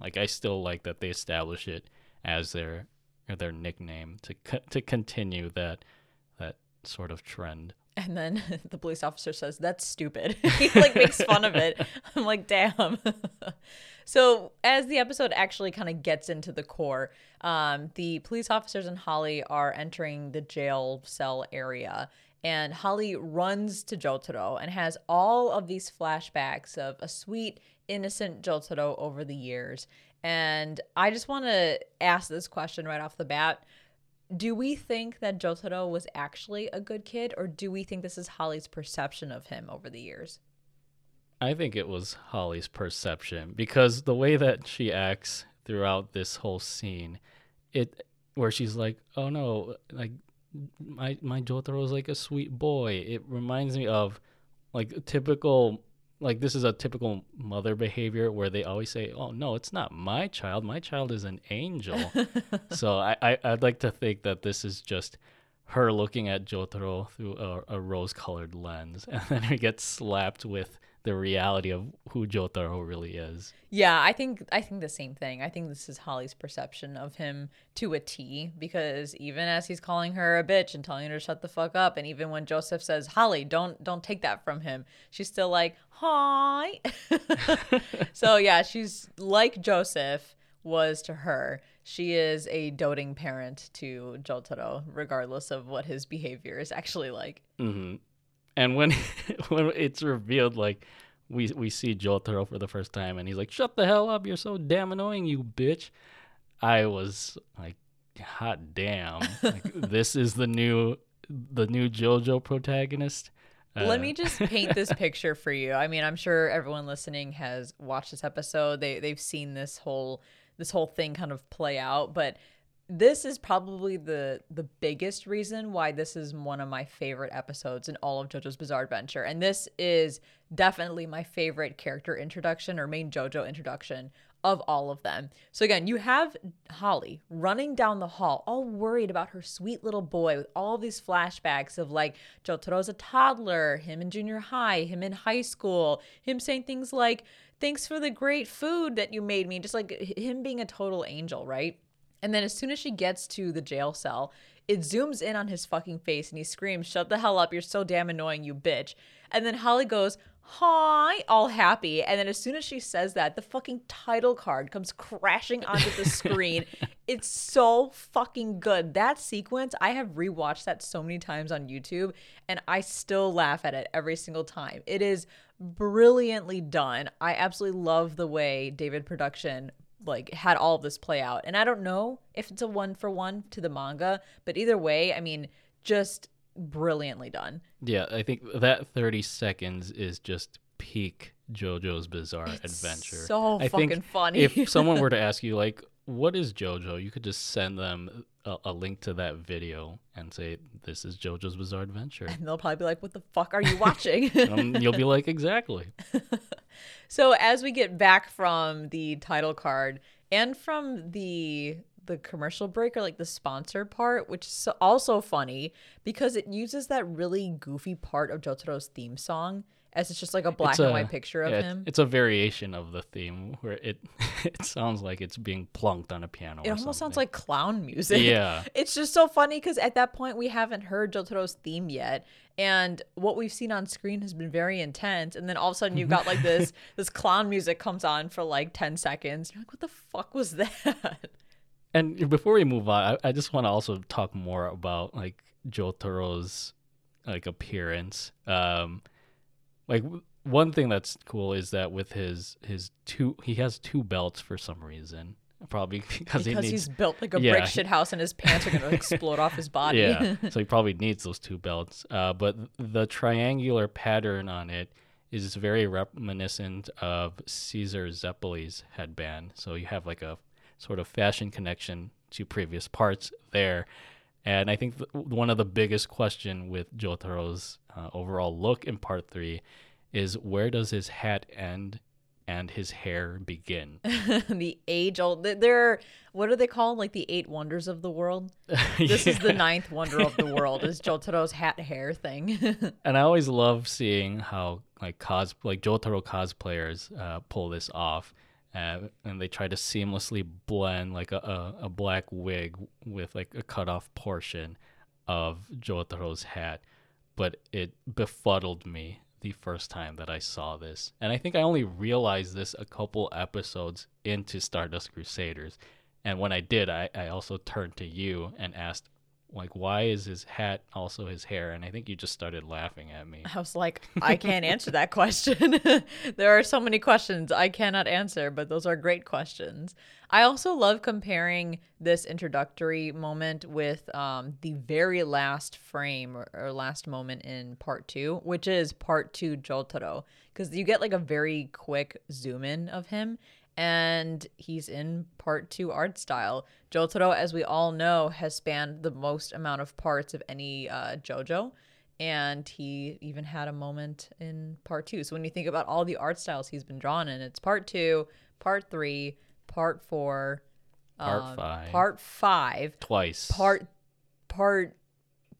like, I still like that they establish it as their their nickname to co- to continue that that sort of trend. And then the police officer says, That's stupid. he like makes fun of it. I'm like, damn. so as the episode actually kind of gets into the core, um, the police officers and Holly are entering the jail cell area. And Holly runs to Jotaro and has all of these flashbacks of a sweet, innocent Jotaro over the years. And I just want to ask this question right off the bat do we think that Jotaro was actually a good kid, or do we think this is Holly's perception of him over the years? I think it was Holly's perception because the way that she acts throughout this whole scene, it where she's like, "Oh no, like my my Jotaro is like a sweet boy." It reminds me of like typical like this is a typical mother behavior where they always say, "Oh no, it's not my child. My child is an angel." so I, I I'd like to think that this is just her looking at Jotaro through a, a rose-colored lens, and then he gets slapped with the reality of who Jotaro really is. Yeah, I think I think the same thing. I think this is Holly's perception of him to a T because even as he's calling her a bitch and telling her to shut the fuck up, and even when Joseph says, "Holly, don't don't take that from him," she's still like, "Hi." so yeah, she's like Joseph was to her. She is a doting parent to Jotaro, regardless of what his behavior is actually like. hmm And when when it's revealed, like we we see Jotaro for the first time, and he's like, "Shut the hell up! You're so damn annoying, you bitch." I was like, "Hot damn! Like, this is the new the new JoJo protagonist." Let Uh, me just paint this picture for you. I mean, I'm sure everyone listening has watched this episode. They they've seen this whole this whole thing kind of play out, but this is probably the the biggest reason why this is one of my favorite episodes in all of JoJo's Bizarre Adventure. And this is definitely my favorite character introduction or main JoJo introduction of all of them. So again, you have Holly running down the hall, all worried about her sweet little boy with all these flashbacks of like Jotaro's a toddler, him in junior high, him in high school, him saying things like, Thanks for the great food that you made me, just like him being a total angel, right? And then as soon as she gets to the jail cell, it zooms in on his fucking face and he screams, Shut the hell up. You're so damn annoying, you bitch. And then Holly goes, hi, all happy. And then as soon as she says that, the fucking title card comes crashing onto the screen. it's so fucking good. That sequence, I have rewatched that so many times on YouTube and I still laugh at it every single time. It is brilliantly done. I absolutely love the way David Production like had all of this play out. And I don't know if it's a one for one to the manga, but either way, I mean, just brilliantly done. Yeah, I think that 30 seconds is just peak JoJo's Bizarre It's Adventure. so I fucking funny. if someone were to ask you, like, what is JoJo, you could just send them a, a link to that video and say, this is JoJo's Bizarre Adventure. And they'll probably be like, "What the fuck are you watching?" and um, you'll be like, exactly. so as we get back from the title card and from the the commercial break or like the sponsor part, which is also funny because it uses that really goofy part of Jotaro's theme song as it's just like a black It's and a- white picture of yeah, him. It's a variation of the theme where it it sounds like it's being plunked on a piano. It almost sounds like clown music. Yeah. It's just so funny because at that point we haven't heard Jotaro's theme yet. And what we've seen on screen has been very intense. And then all of a sudden you've got like this this clown music comes on for like 10 seconds. You're like, what the fuck was that? And before we move on, I, I just want to also talk more about like Jotaro's like appearance. Um, like one thing that's cool is that with his his two, he has two belts for some reason. Probably because, he because needs. he's built like a yeah. brick shit house and his pants are gonna explode off his body. Yeah, so he probably needs those two belts. Uh, but the triangular pattern on it is very reminiscent of Caesar Zeppeli's headband. So you have like a sort of fashion connection to previous parts there. And I think th- one of the biggest question with Jotaro's uh, overall look in part three is where does his hat end and his hair begin? the age old they're what are they called? Like the eight wonders of the world? This is the ninth wonder of the world, is Jotaro's hat hair thing. and I always love seeing how like cos like Jotaro cosplayers uh, pull this off, uh, and they try to seamlessly blend like a, a, a black wig with like a cut off portion of Jotaro's hat, but it befuddled me the first time that I saw this, and I think I only realized this a couple episodes into Stardust Crusaders, and when I did, I, I also turned to you and asked like why is his hat also his hair and i think you just started laughing at me I was like, I can't answer that question. there are so many questions I cannot answer, but those are great questions. I also love comparing this introductory moment with um, the very last frame or, or last moment in part two, which is part two Jotaro, because you get like a very quick zoom in of him. And he's in part two art style. Jotaro, as we all know, has spanned the most amount of parts of any uh, JoJo and he even had a moment in part two. So when you think about all the art styles he's been drawn in, it's part two, part three, part four, Part um, five. part five, twice part part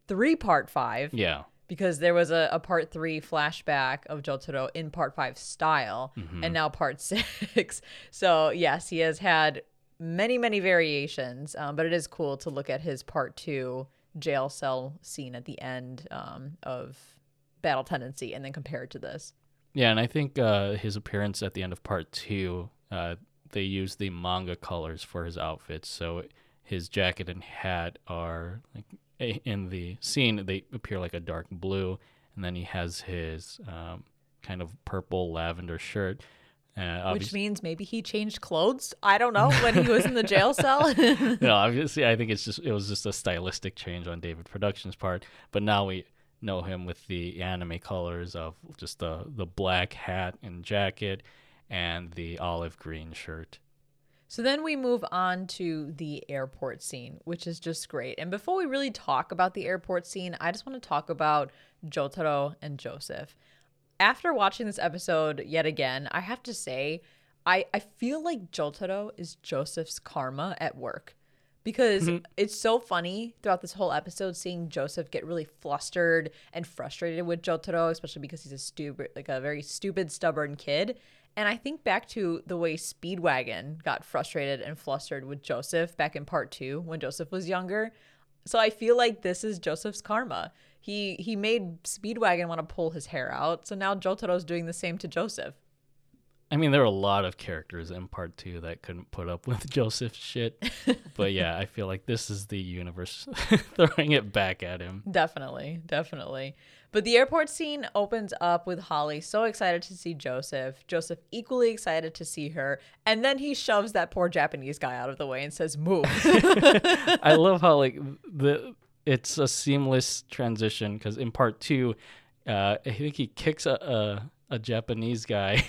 three, part five, yeah because there was a, a part three flashback of Jotaro in part five style, Mm-hmm. and now part six. So yes, he has had many many variations, um, but it is cool to look at his part two jail cell scene at the end um, of Battle Tendency, and then compare it to this. yeah and i think uh his appearance at the end of part two uh they use the manga colors for his outfits so his jacket and hat are like in the scene they appear like a dark blue and then he has his um kind of purple lavender shirt uh, Which means maybe he changed clothes. I don't know when he was in the jail cell. no, obviously, I think it's just it was just a stylistic change on David Productions' part. But now we know him with the anime colors of just the the black hat and jacket and the olive green shirt. So then we move on to the airport scene, which is just great. And before we really talk about the airport scene, I just want to talk about Jotaro and Joseph. After watching this episode yet again, I have to say, I, I feel like Jotaro is Joseph's karma at work. Because mm-hmm. it's so funny throughout this whole episode seeing Joseph get really flustered and frustrated with Jotaro, especially because he's a stupid, like a very stupid, stubborn kid. And I think back to the way Speedwagon got frustrated and flustered with Joseph back in part two when Joseph was younger. So I feel like this is Joseph's karma. He he made Speedwagon want to pull his hair out, so now Jotaro's doing the same to Joseph. I mean, there are a lot of characters in part two that couldn't put up with Joseph's shit. but yeah, I feel like this is the universe throwing it back at him. Definitely, definitely. But the airport scene opens up with Holly so excited to see Joseph, Joseph equally excited to see her, and then he shoves that poor Japanese guy out of the way and says, "Move." I love how like the it's a seamless transition because in part two, uh, I think he kicks a a, a Japanese guy.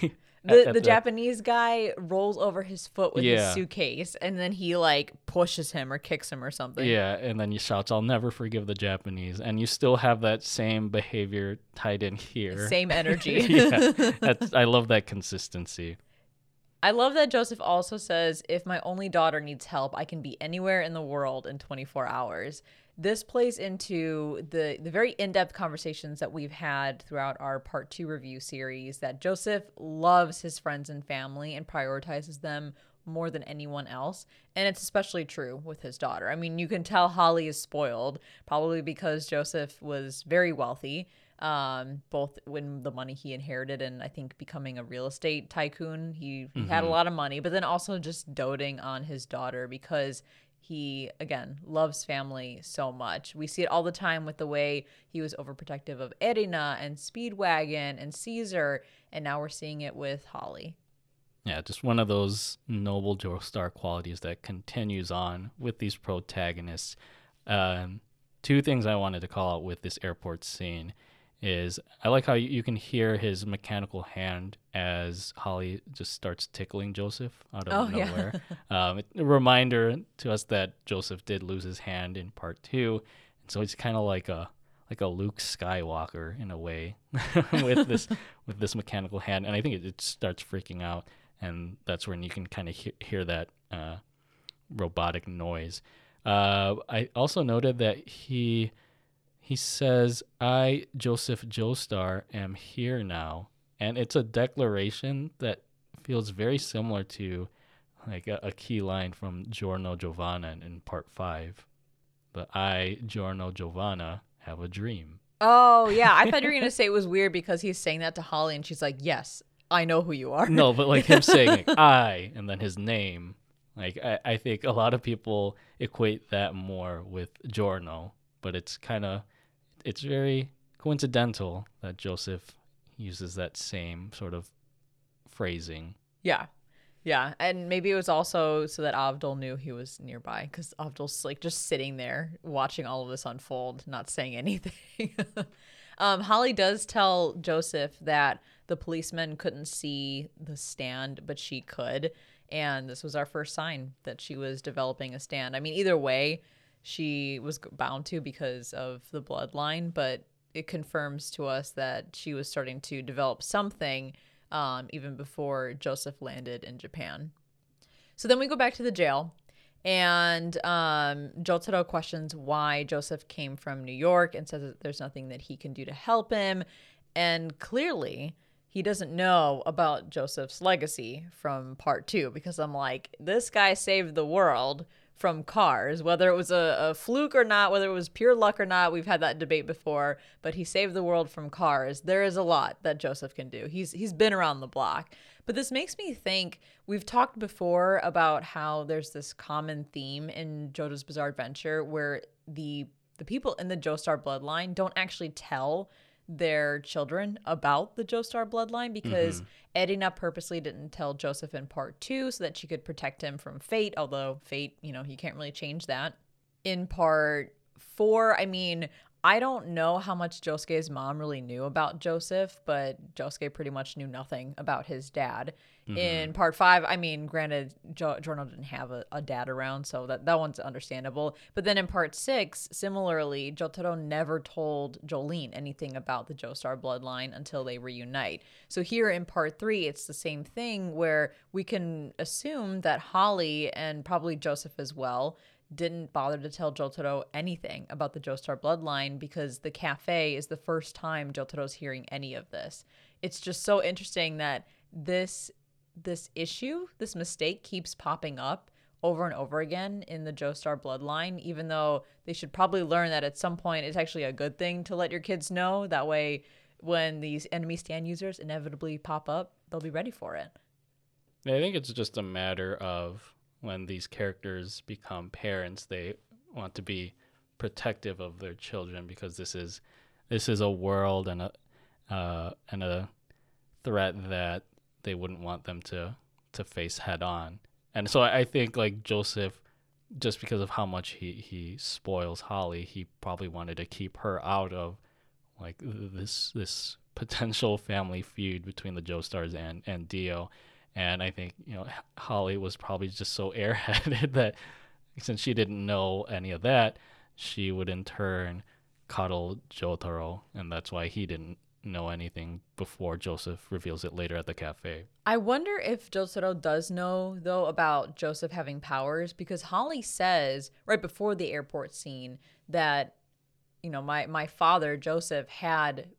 The, at- at the Japanese guy rolls over his foot with Yeah. his suitcase and then he like pushes him or kicks him or something. Yeah, and then you shouts, "I'll never forgive the Japanese," and you still have that same behavior tied in here. Same energy. yeah, that's, I love that consistency. I love that Joseph also says, if my only daughter needs help, I can be anywhere in the world in 24 hours. This plays into the, the very in depth conversations that we've had throughout our part two review series that Joseph loves his friends and family and prioritizes them more than anyone else. And it's especially true with his daughter. I mean, you can tell Holly is spoiled, probably because Joseph was very wealthy um, both when the money he inherited and I think becoming a real estate tycoon. He, he had a lot of money, but then also just doting on his daughter because he, again, loves family so much. We see it all the time with the way he was overprotective of Erina and Speedwagon and Caesar, and now we're seeing it with Holly. Yeah, just one of those noble Joestar qualities that continues on with these protagonists. Um, two things I wanted to call out with this airport scene is I like how you, can hear his mechanical hand as Holly just starts tickling Joseph out of Oh, yeah. nowhere. um, it, a reminder to us that Joseph did lose his hand in part two, and so he's kind of like a like a Luke Skywalker in a way with this with this mechanical hand, and I think it, it starts freaking out, and that's when you can kind of he- hear that uh, robotic noise. Uh, I also noted that he he says, "I Joseph Joestar am here now," and it's a declaration that feels very similar to like a, a key line from Giorno Giovanna in, part five. But I, Giorno Giovanna, have a dream. Oh, yeah. I thought you were going to say it was weird because he's saying that to Holly and she's like, yes, I know who you are. No, but like him saying like, I and then his name. Like I, I think a lot of people equate that more with Giorno, but it's kind of it's very coincidental that Joseph uses that same sort of phrasing. Yeah. Yeah. And maybe it was also so that Avdol knew he was nearby because Avdol's like just sitting there watching all of this unfold, not saying anything. um, Holly does tell Joseph that the policemen couldn't see the stand, but she could. And this was our first sign that she was developing a stand. I mean, either way, she was bound to because of the bloodline, but it confirms to us that she was starting to develop something um, even before Joseph landed in Japan. So then we go back to the jail, and um, Jotaro questions why Joseph came from New York and says that there's nothing that he can do to help him. And clearly, he doesn't know about Joseph's legacy from part two because I'm like, this guy saved the world from cars, whether it was a, a fluke or not, whether it was pure luck or not. We've had that debate before, but he saved the world from cars. There is a lot that Joseph can do. He's he's been around the block. But this makes me think we've talked before about how there's this common theme in JoJo's Bizarre Adventure where the the people in the Joestar bloodline don't actually tell their children about the Joestar bloodline because mm-hmm. Erina purposely didn't tell Joseph in part two so that she could protect him from fate, although fate, you know, he can't really change that. In part four, I mean, I don't know how much Josuke's mom really knew about Joseph, but Josuke pretty much knew nothing about his dad. In mm-hmm. part five, I mean, granted, jo- didn't have a, a dad around, so that, that one's understandable. But then in part six, similarly, Jotaro never told Jolyne anything about the Joestar bloodline until they reunite. So here in part three, it's the same thing where we can assume that Holly and probably Joseph as well didn't bother to tell Jotaro anything about the Joestar bloodline because the cafe is the first time Jotaro's hearing any of this. It's just so interesting that this this issue, this mistake keeps popping up over and over again in the Joestar bloodline, even though they should probably learn that at some point it's actually a good thing to let your kids know. That way, when these enemy stand users inevitably pop up, they'll be ready for it. I think it's just a matter of when these characters become parents, they want to be protective of their children because this is this is a world and a uh, and a threat that they wouldn't want them to to face head on. And so I, I think like Joseph, just because of how much he he spoils Holly, he probably wanted to keep her out of like this this potential family feud between the Joestars and and Dio. And I think you know Holly was probably just so airheaded that since she didn't know any of that, she would in turn coddle Jotaro, and that's why he didn't know anything before Joseph reveals it later at the cafe. I wonder if Jotaro does know though about Joseph having powers because Holly says right before the airport scene that you know my my father Joseph had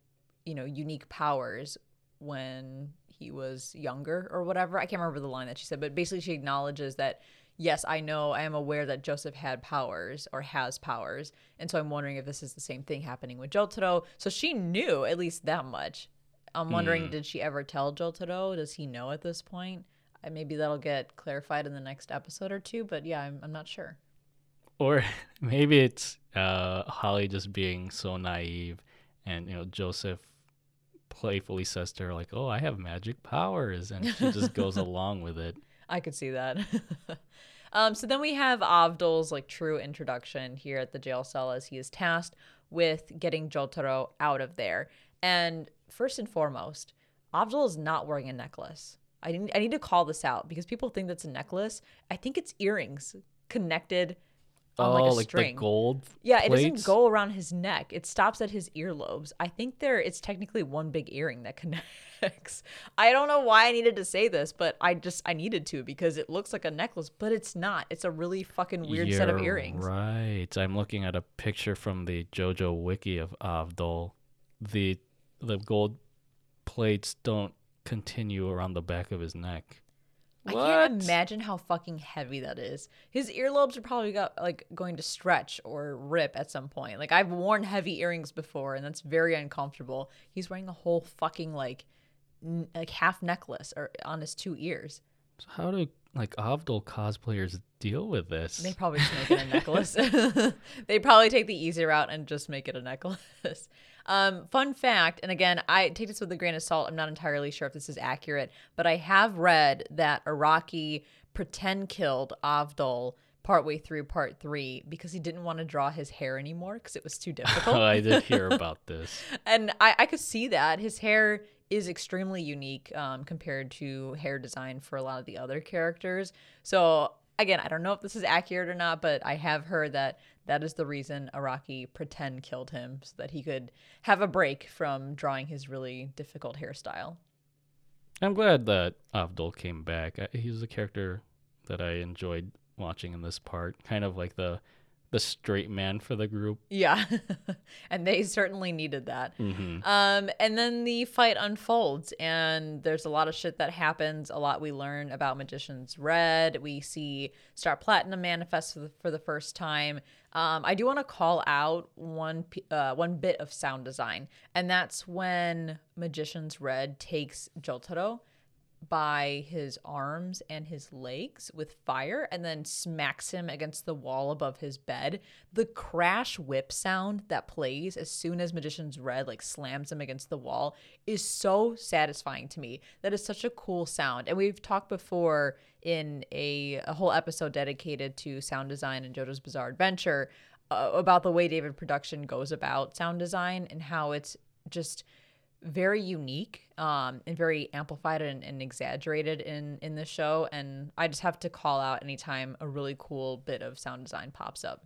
you know unique powers when he was younger or whatever. I can't remember the line that she said, but basically she acknowledges that yes, I know, I am aware that Joseph had powers or has powers. And so I'm wondering if this is the same thing happening with Jotaro. So she knew at least that much. I'm wondering, mm. did she ever tell Jotaro? Does he know at this point? Maybe that'll get clarified in the next episode or two, but yeah, I'm, I'm not sure. Or maybe it's uh, Holly just being so naive, and you know Joseph playfully says to her like, "Oh, I have magic powers," and she just goes along with it. I could see that. Um, so then we have Avdol's like true introduction here at the jail cell as he is tasked with getting Jotaro out of there. And first and foremost, Avdol is not wearing a necklace. I need, I need to call this out because people think that's a necklace. I think it's earrings connected on oh, like a like string. the gold. Yeah, plates? it doesn't go around his neck. It stops at his earlobes. I think there it's technically one big earring that connects. I don't know why I needed to say this, but I just I needed to because it looks like a necklace, but it's not. It's a really fucking weird You're set of earrings. Right. I'm looking at a picture from the JoJo wiki of Avdol. The the gold plates don't continue around the back of his neck. I can't imagine how fucking heavy that is. His earlobes are probably got like going to stretch or rip at some point. Like I've worn heavy earrings before and that's very uncomfortable. He's wearing a whole fucking like n- like half necklace or on his two ears. So how do like Avdol cosplayers deal with this? They probably just make it a necklace. they probably take the easy route and just make it a necklace. Um, fun fact, and again, I take this with a grain of salt. I'm not entirely sure if this is accurate, but I have read that Araki pretend killed Avdol partway through part three because he didn't want to draw his hair anymore because it was too difficult. I did hear about this. and I, I could see that. His hair is extremely unique um, compared to hair design for a lot of the other characters. So again, I don't know if this is accurate or not, but I have heard that that is the reason Araki pretend killed him so that he could have a break from drawing his really difficult hairstyle. I'm glad that Avdol came back. He was a character that I enjoyed watching in this part, kind of like the the straight man for the group. Yeah. and they certainly needed that. Mm-hmm. Um, and then the fight unfolds, and there's a lot of shit that happens, a lot we learn about Magician's Red. We see Star Platinum manifest for the, for the first time. Um, I do want to call out one uh, one bit of sound design, and that's when Magician's Red takes Jotaro by his arms and his legs with fire and then smacks him against the wall above his bed. The crash whip sound that plays as soon as Magician's Red like slams him against the wall is so satisfying to me. That is such a cool sound. And we've talked before in a, a whole episode dedicated to sound design and JoJo's Bizarre Adventure uh, about the way David Production goes about sound design and how it's just very unique um, and very amplified and, and, exaggerated in in the show. And I just have to call out anytime a really cool bit of sound design pops up.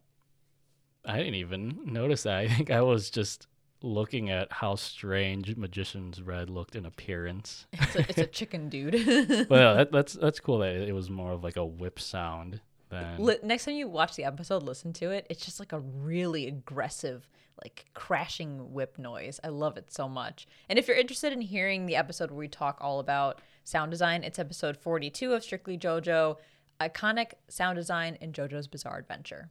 I didn't even notice that. I think I was just looking at how strange Magician's Red looked in appearance. It's a, it's a chicken dude. well, that, that's that's cool that it was more of like a whip sound than. Next time you watch the episode, listen to it. It's just like a really aggressive like crashing whip noise. I love it so much. And if you're interested in hearing the episode where we talk all about sound design, it's episode 42 of Strictly JoJo. iconic sound design in JoJo's Bizarre Adventure.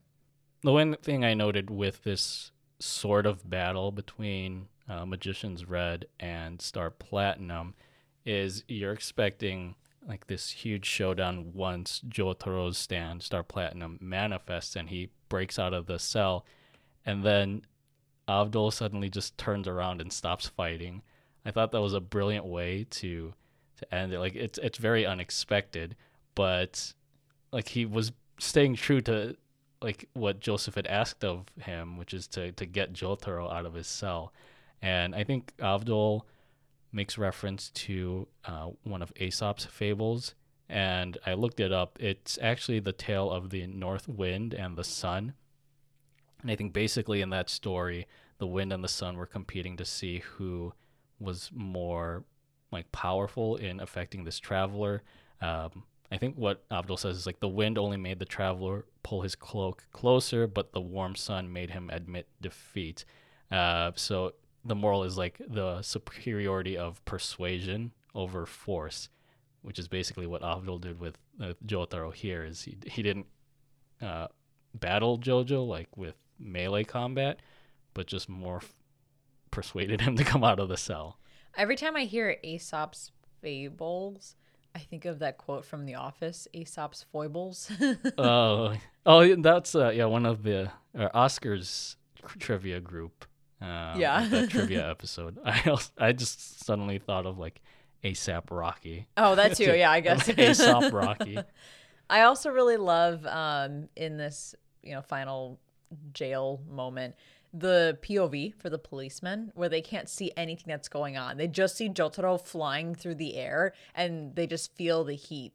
The one thing I noted with this sort of battle between uh, Magician's Red and Star Platinum is you're expecting like this huge showdown once Jotaro's stand, Star Platinum, manifests and he breaks out of the cell. And then Avdol suddenly just turns around and stops fighting. I thought that was a brilliant way to to end it. Like it's it's very unexpected, but like he was staying true to like what Joseph had asked of him, which is to to get Jotaro out of his cell. And I think Avdol makes reference to uh, one of Aesop's fables, and I looked it up. It's actually the tale of the North Wind and the Sun. And I think basically in that story, the wind and the sun were competing to see who was more like powerful in affecting this traveler. Um, I think what Avdol says is like the wind only made the traveler pull his cloak closer, but the warm sun made him admit defeat. Uh, so the moral is like the superiority of persuasion over force, which is basically what Avdol did with uh, Jotaro here. Is he he didn't uh, battle Jojo like with melee combat, but just more f- persuaded him to come out of the cell. Every time I hear Aesop's fables, I think of that quote from The Office, Aesop's foibles. Oh, oh, that's uh, yeah one of the uh, Oscars trivia group. Um, Yeah. that trivia episode. I also, I just suddenly thought of like ASAP Rocky. oh, that too. Yeah, I guess. Aesop Rocky. I also really love um, in this, you know, final jail moment the POV for the policemen where they can't see anything that's going on. They just see Jotaro flying through the air and they just feel the heat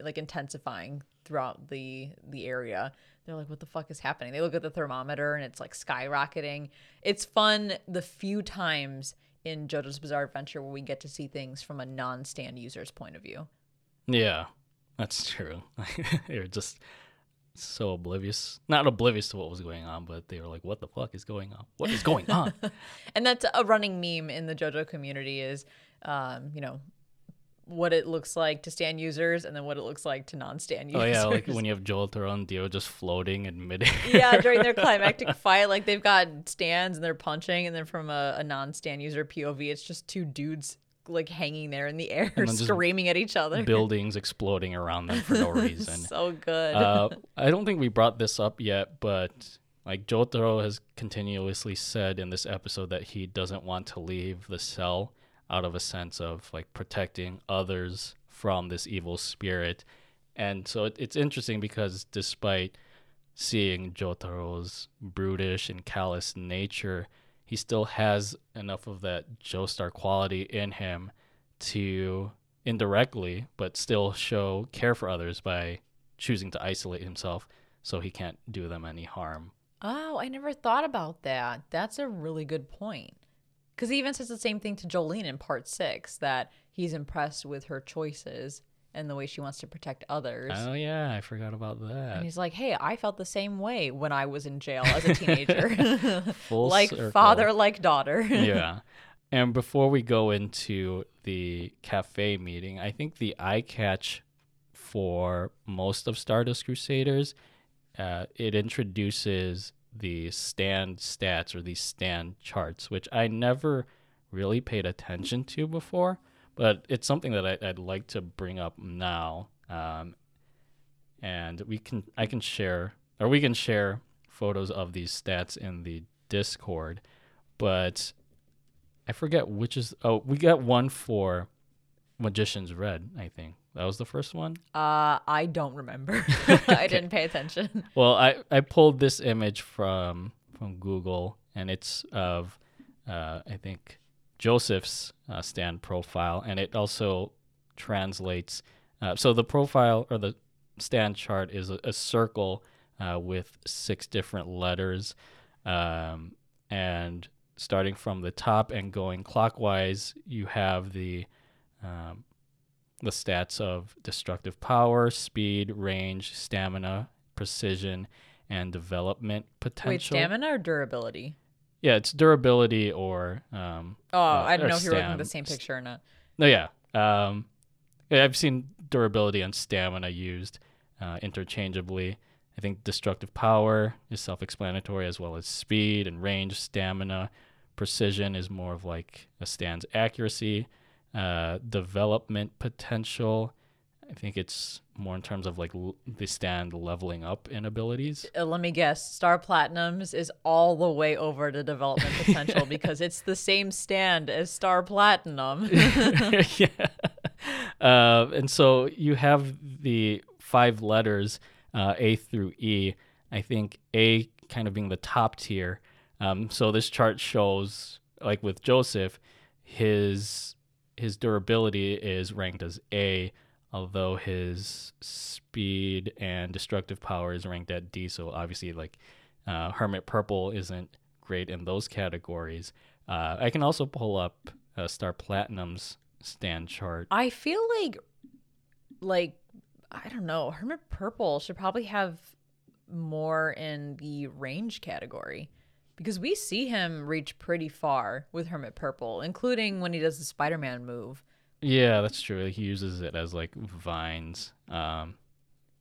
like intensifying throughout the the area. They're like, what the fuck is happening? They look at the thermometer and it's like skyrocketing. It's fun the few times in JoJo's Bizarre Adventure where we get to see things from a non-stand user's point of view. Yeah, that's true. They're just so oblivious. Not oblivious to what was going on, but they were like, "What the fuck is going on? What is going on?" and that's a running meme in the JoJo community is, um, you know, what it looks like to stand users and then what it looks like to non-stand users. oh yeah, like when you have Jotaro and Dio just floating in midair. yeah, during their climactic fight, like they've got stands and they're punching, and then from a, a non-stand user POV, it's just two dudes like hanging there in the air, screaming at each other. buildings exploding around them for no reason. so good. uh, I don't think we brought this up yet, but like Jotaro has continuously said in this episode that he doesn't want to leave the cell out of a sense of like protecting others from this evil spirit. And so it, it's interesting because despite seeing Jotaro's brutish and callous nature, he still has enough of that Joestar quality in him to indirectly, but still show care for others by choosing to isolate himself so he can't do them any harm. Oh, I never thought about that. That's a really good point. Because he even says the same thing to Jolyne in part six that he's impressed with her choices and the way she wants to protect others. Oh yeah, I forgot about that. and he's like, hey, I felt the same way when I was in jail as a teenager. Full like circle. father, like daughter. yeah. And before we go into the cafe meeting, I think the eye catch for most of Stardust Crusaders, uh, it introduces the stand stats or these stand charts, which I never really paid attention to before, but it's something that I, I'd like to bring up now. Um, and we can I can share or we can share photos of these stats in the Discord, but I forget which is. Oh, we got one for Magician's Red. I think that was the first one. Uh, I don't remember. I didn't pay attention. Well, I I pulled this image from from Google, and it's of uh, I think Joseph's uh, stand profile, and it also translates. Uh, so the profile or the stand chart is a, a circle uh, with six different letters, um, and starting from the top and going clockwise, you have the um, the stats of destructive power, speed, range, stamina, precision, and development potential. Wait, stamina or durability? Yeah, it's durability or um, Oh, uh, I don't know if you're looking at the same picture or not. No, yeah. Um, I've seen durability and stamina used, uh, interchangeably. I think destructive power is self explanatory, as well as speed and range, stamina. Precision is more of like a stand's accuracy. Uh, development potential, I think it's more in terms of like l- the stand leveling up in abilities. Uh, let me guess. Star Platinums is all the way over to development potential because it's the same stand as Star Platinum. yeah. Uh, and so you have the five letters uh, A through E. I think A kind of being the top tier. Um, so this chart shows, like with Joseph, his his durability is ranked as A, although his speed and destructive power is ranked at D. So obviously, like uh, Hermit Purple isn't great in those categories. Uh, I can also pull up uh, Star Platinum's stand chart. I feel like, like, I don't know, Hermit Purple should probably have more in the range category because we see him reach pretty far with Hermit Purple, including when he does the Spider Man move. Yeah, that's true. He uses it as like vines. Um,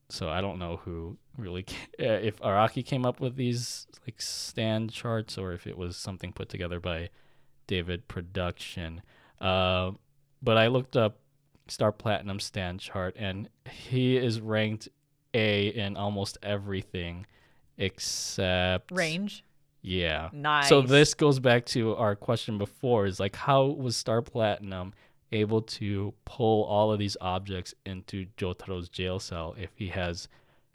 so I don't know who really uh, if Araki came up with these like stand charts or if it was something put together by David Production. Uh, but I looked up Star Platinum stand chart and he is ranked A in almost everything except Range. Yeah. Nice. So this goes back to our question before is like how was Star Platinum able to pull all of these objects into Jotaro's jail cell if he has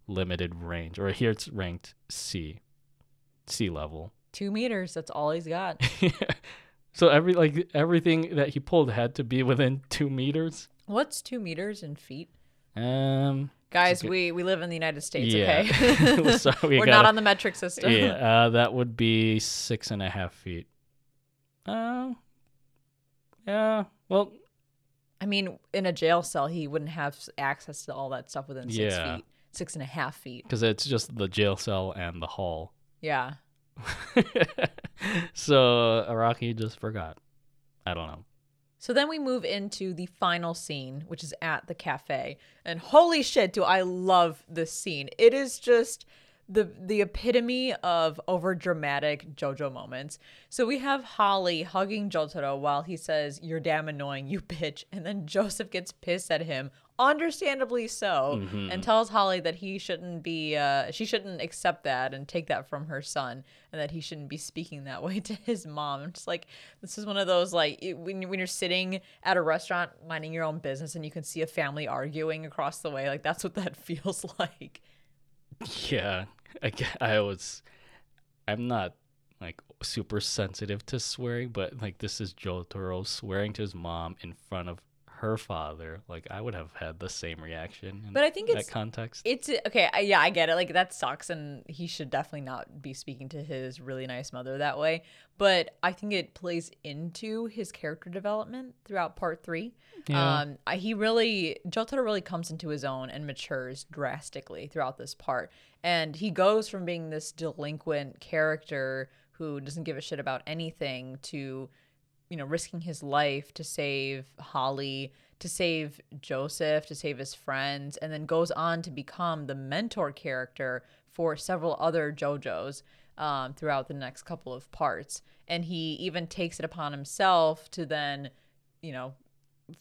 limited range or here it's ranked C. C level. Two meters. That's all he's got. so every like everything that he pulled had to be within 2 meters. What's two meters in feet? Um Guys, good- we, we live in the United States, Yeah. okay? So we We're gotta- not on the metric system. yeah, uh, that would be six and a half feet. Uh, yeah. Well, I mean, in a jail cell, he wouldn't have access to all that stuff within six Yeah. feet, six and a half feet. because it's just the jail cell and the hall. Yeah. so Araki just forgot. I don't know. So then we move into the final scene, which is at the cafe. And holy shit, do I love this scene. It is just the the epitome of over dramatic JoJo moments. So we have Holly hugging Jotaro while he says, You're damn annoying, you bitch. And then Joseph gets pissed at him, understandably so, and tells Holly that he shouldn't be uh she shouldn't accept that and take that from her son and that he shouldn't be speaking that way to his mom. I'm just like this is one of those like it- when when you're sitting at a restaurant minding your own business and you can see a family arguing across the way, like that's what that feels like. Yeah, I, I was. I'm not like super sensitive to swearing, but like this is Jotaro swearing to his mom in front of her father. Like I would have had the same reaction. In But I think that it's- context. It's okay. I, yeah, I get it. Like that sucks, and he should definitely not be speaking to his really nice mother that way. But I think it plays into his character development throughout part three. Yeah. Um, he really Jotaro really comes into his own and matures drastically throughout this part, and he goes from being this delinquent character who doesn't give a shit about anything to you know, risking his life to save Holly, to save Joseph, to save his friends, and then goes on to become the mentor character for several other JoJo's um, throughout the next couple of parts. And he even takes it upon himself to then, you know,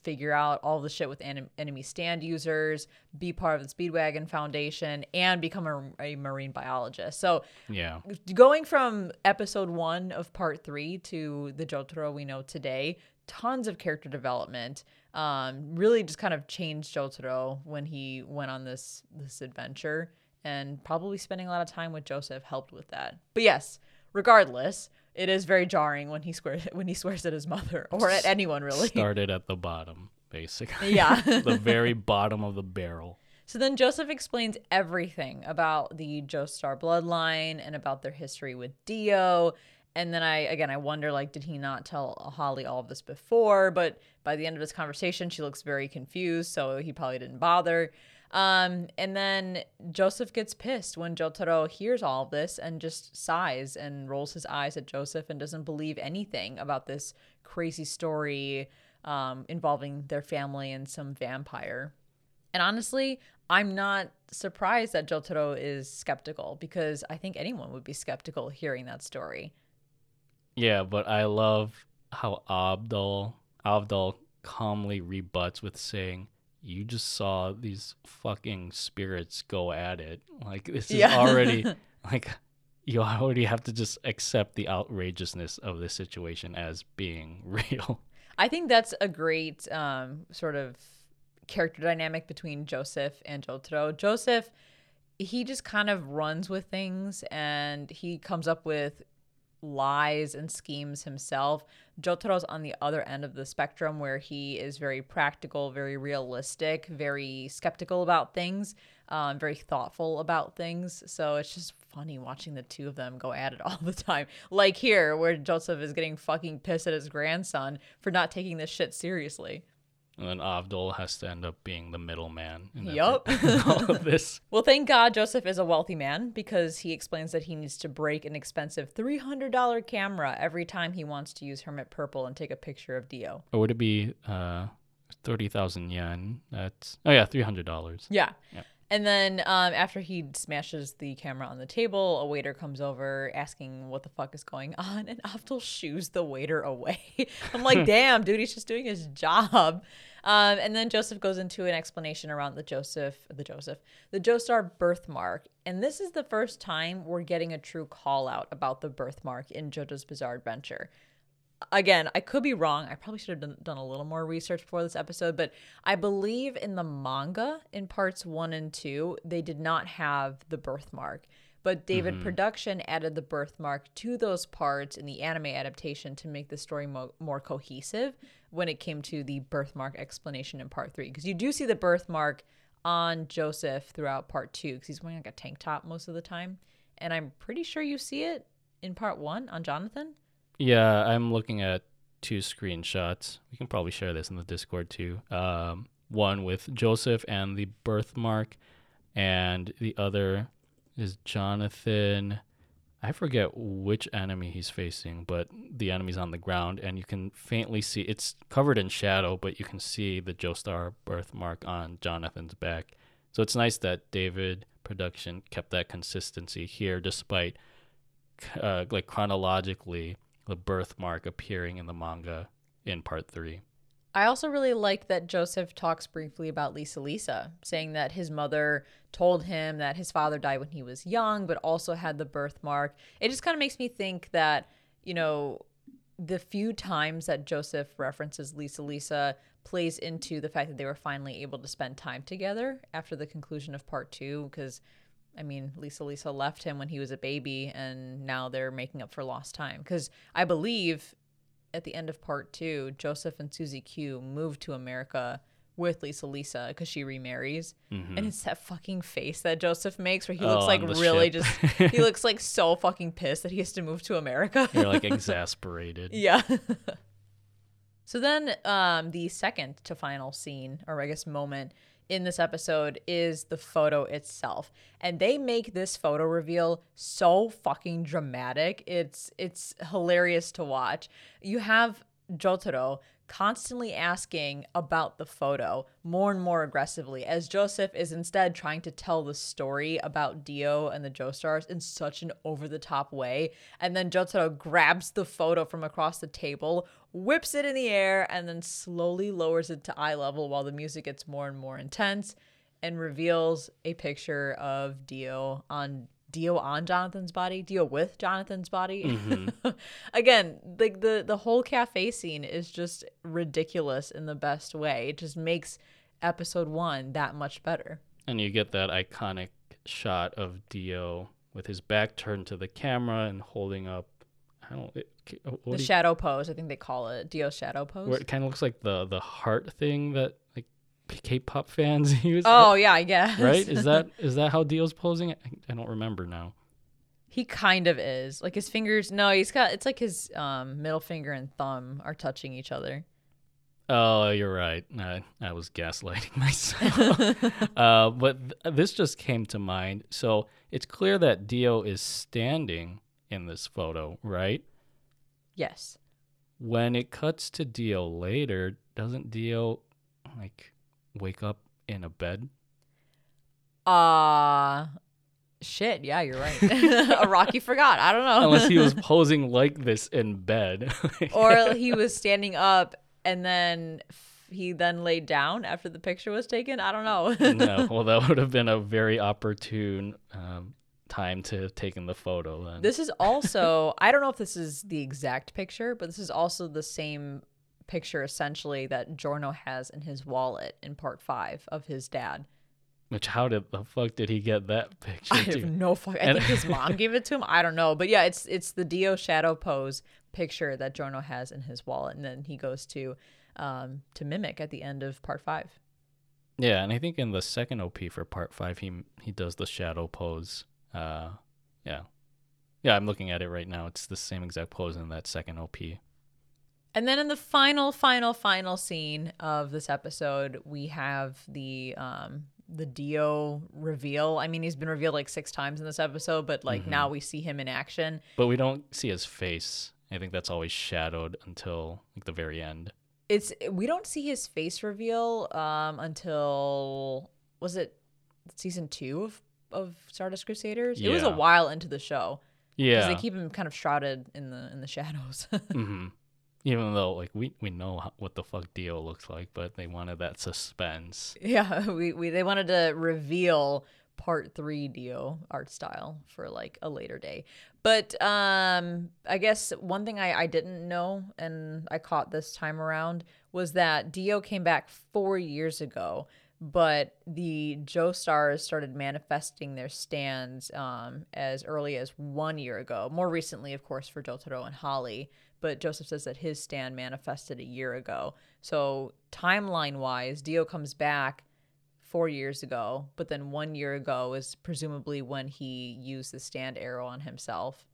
figure out all the shit with en- enemy stand users, be part of the Speedwagon Foundation, and become a, a marine biologist. So yeah. going from episode one of part three to the Jotaro we know today, tons of character development. Um, really just kind of changed Jotaro when he went on this this adventure, and probably spending a lot of time with Joseph helped with that. But yes, regardless, it is very jarring when he swears when he swears at his mother or at anyone really. Started at the bottom, basically. Yeah. the very bottom of the barrel. So then Joseph explains everything about the Joestar bloodline and about their history with Dio. And then I again I wonder like did he not tell Holly all of this before? But by the end of this conversation, she looks very confused, so he probably didn't bother. Um, and then Joseph gets pissed when Jotaro hears all of this and just sighs and rolls his eyes at Joseph and doesn't believe anything about this crazy story um, involving their family and some vampire. And honestly, I'm not surprised that Jotaro is skeptical because I think anyone would be skeptical hearing that story. Yeah, but I love how Avdol Avdol calmly rebuts with saying, "You just saw these fucking spirits go at it. Like this is Yeah. already like you already have to just accept the outrageousness of this situation as being real." I think that's a great um, sort of character dynamic between Joseph and Jotaro. Joseph, he just kind of runs with things and he comes up with lies and schemes himself. Jotaro's on the other end of the spectrum where he is very practical, very realistic, very skeptical about things, um, very thoughtful about things. So it's just funny watching the two of them go at it all the time. Like here, where Joseph is getting fucking pissed at his grandson for not taking this shit seriously. And then Avdol has to end up being the middleman in, Yup. every- in all of this. Well, thank God Joseph is a wealthy man because he explains that he needs to break an expensive $300 camera every time he wants to use Hermit Purple and take a picture of Dio. Or would it be uh, 30,000 yen? That's, oh yeah, $300. Yeah. Yep. And then um, after he smashes the camera on the table, a waiter comes over asking what the fuck is going on, and Avdol shoos the waiter away. I'm like, damn, dude, he's just doing his job. Um, and then Joseph goes into an explanation around the Joseph, the Joseph, the Joestar birthmark. And this is the first time we're getting a true call out about the birthmark in JoJo's Bizarre Adventure again, I could be wrong. I probably should have done, done a little more research before this episode, but I believe in the manga in parts one and two, they did not have the birthmark. But David Production added the birthmark to those parts in the anime adaptation to make the story mo- more cohesive when it came to the birthmark explanation in part three. Because you do see the birthmark on Joseph throughout part two, because he's wearing like a tank top most of the time. And I'm pretty sure you see it in part one on Jonathan. Yeah, I'm looking at two screenshots. We can probably share this in the Discord too. Um, one with Joseph and the birthmark, and the other is Jonathan. I forget which enemy he's facing, but the enemy's on the ground, and you can faintly see it's covered in shadow, but you can see the Joestar birthmark on Jonathan's back. So it's nice that David production kept that consistency here, despite uh, like chronologically the birthmark appearing in the manga in part three. I also really like that Joseph talks briefly about Lisa Lisa, saying that his mother told him that his father died when he was young, but also had the birthmark. It just kind of makes me think that, you know, the few times that Joseph references Lisa Lisa plays into the fact that they were finally able to spend time together after the conclusion of part two. Because, I mean, Lisa Lisa left him when he was a baby, and now they're making up for lost time. Because I believe at the end of part two, Joseph and Susie Q move to America with Lisa Lisa because she remarries. And it's that fucking face that Joseph makes where he looks Oh, like really ship. just, he looks like so fucking pissed that he has to move to America. You're like exasperated. yeah. so then um, the second to final scene, or I guess moment in this episode, is the photo itself. And they make this photo reveal so fucking dramatic. It's it's hilarious to watch. You have Jotaro constantly asking about the photo more and more aggressively as Joseph is instead trying to tell the story about Dio and the Joestars in such an over the top way. And then Jotaro grabs the photo from across the table, whips it in the air, and then slowly lowers it to eye level while the music gets more and more intense and reveals a picture of Dio on Dio on Jonathan's body, Dio with Jonathan's body. Mm-hmm. Again, like the the whole cafe scene is just ridiculous in the best way. It just makes episode 1 that much better. And you get that iconic shot of Dio with his back turned to the camera and holding up. I don't. It, The do you- shadow pose, I think they call it Dio's shadow pose. where it kind of looks like the the heart thing that K-pop fans use. oh yeah, I guess. right. Is that is that how Dio's posing? I, I don't remember now. He kind of is. Like his fingers. No, he's got. It's like his um, middle finger and thumb are touching each other. Oh, you're right. I, I was gaslighting myself. uh, but th- this just came to mind. So it's clear that Dio is standing in this photo, right? Yes. When it cuts to Dio later, doesn't Dio like wake up in a bed? Uh shit, yeah, you're right. Araki forgot. I don't know. Unless he was posing like this in bed. or he was standing up and then he then laid down after the picture was taken. I don't know. no, well, that would have been a very opportune um, time to have taken the photo. Then This is also, I don't know if this is the exact picture, but this is also the same picture essentially that Giorno has in his wallet in part five of his dad. which how did the fuck did he get that picture? I have too? no fuck. I And- think his mom gave it to him. I don't know, but yeah, it's it's the Dio shadow pose picture that Giorno has in his wallet, and then he goes to um to mimic at the end of part five. Yeah, and I think in the second OP for part five, he he does the shadow pose. Uh, yeah, yeah. I'm looking at it right now. It's the same exact pose in that second OP. And then in the final, final, final scene of this episode, we have the um the Dio reveal. I mean, he's been revealed like six times in this episode, but like Mm-hmm. now we see him in action. But we don't see his face. I think that's always shadowed until like the very end. It's we don't see his face reveal um until was it season two of of Stardust Crusaders? It was a while into the show Yeah, because they keep him kind of shrouded in the in the shadows. hmm Even though like we we know what the fuck Dio looks like, but they wanted that suspense. Yeah, we, we they wanted to reveal part three Dio art style for like a later day. But um I guess one thing I, I didn't know and I caught this time around was that Dio came back four years ago, but the Joestars started manifesting their stands um as early as one year ago. More recently, of course, for Jotaro and Holly. But Joseph says that his stand manifested a year ago. So timeline wise, Dio comes back four years ago, but then one year ago is presumably when he used the stand arrow on himself,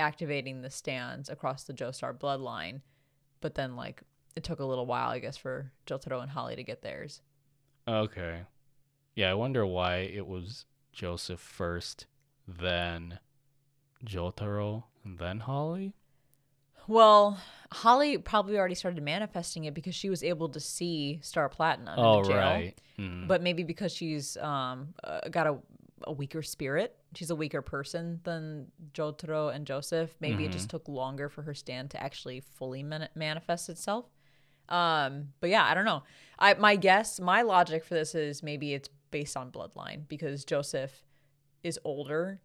activating the stands across the Joestar bloodline. But then, like, it took a little while, I guess, for Jotaro and Holly to get theirs. Okay. Yeah, I wonder why it was Joseph first, then Jotaro, and then Holly. Well, Holly probably already started manifesting it because she was able to see Star Platinum Oh in the jail. right. Mm. But maybe because she's um uh, got a a weaker spirit, she's a weaker person than Jotaro and Joseph. Maybe it just took longer for her stand to actually fully man- manifest itself. Um, but yeah, I don't know. I my guess, my logic for this is maybe it's based on bloodline because Joseph is older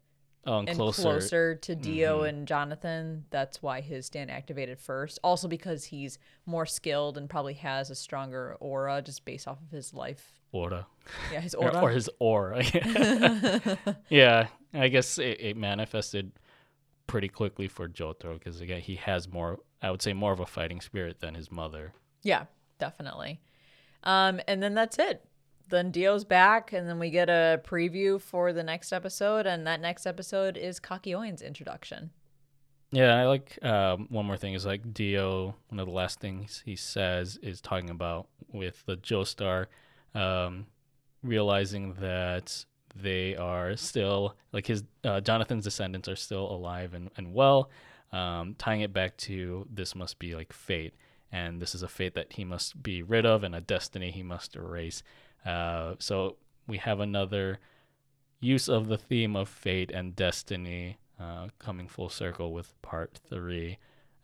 oh, and and closer. closer, to Dio and Jonathan. That's why his stand activated first. Also because he's more skilled and probably has a stronger aura just based off of his life. Aura. Yeah, his aura. or his aura. yeah, I guess it, it manifested pretty quickly for Jotaro because again he has more. I would say more of a fighting spirit than his mother. Yeah, definitely. Um, and then that's it. Then Dio's back, and then we get a preview for the next episode, and that next episode is Kakyoin's introduction. Yeah, I like um, one more thing is like Dio. One of the last things he says is talking about with the Joestar, um, realizing that they are still like his uh, Jonathan's descendants are still alive and and well, um, tying it back to this must be like fate, and this is a fate that he must be rid of and a destiny he must erase. Uh, so we have another use of the theme of fate and destiny uh, coming full circle with part three.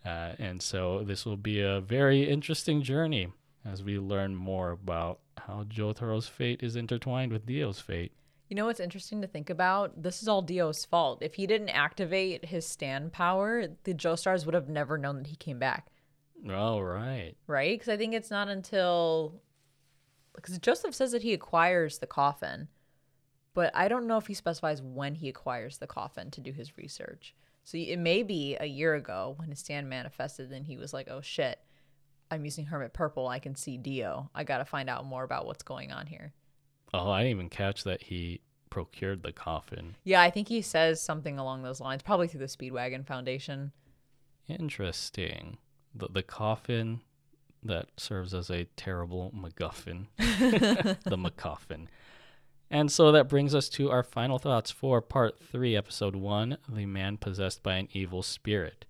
Uh, and so this will be a very interesting journey as we learn more about how Jotaro's fate is intertwined with Dio's fate. You know what's interesting to think about? This is all Dio's fault. If he didn't activate his stand power, the Joestars would have never known that he came back, All right. right? Because I think it's not until because Joseph says that he acquires the coffin, but I don't know if he specifies when he acquires the coffin to do his research. So it may be a year ago when his stand manifested, and he was like, "Oh shit, I'm using Hermit Purple. I can see Dio. I got to find out more about what's going on here." Oh, I didn't even catch that he procured the coffin. Yeah, I think he says something along those lines, probably through the Speedwagon Foundation. Interesting. The the coffin that serves as a terrible MacGuffin. the MacGuffin. And so that brings us to our final thoughts for part three, episode one The Man Possessed by an Evil Spirit.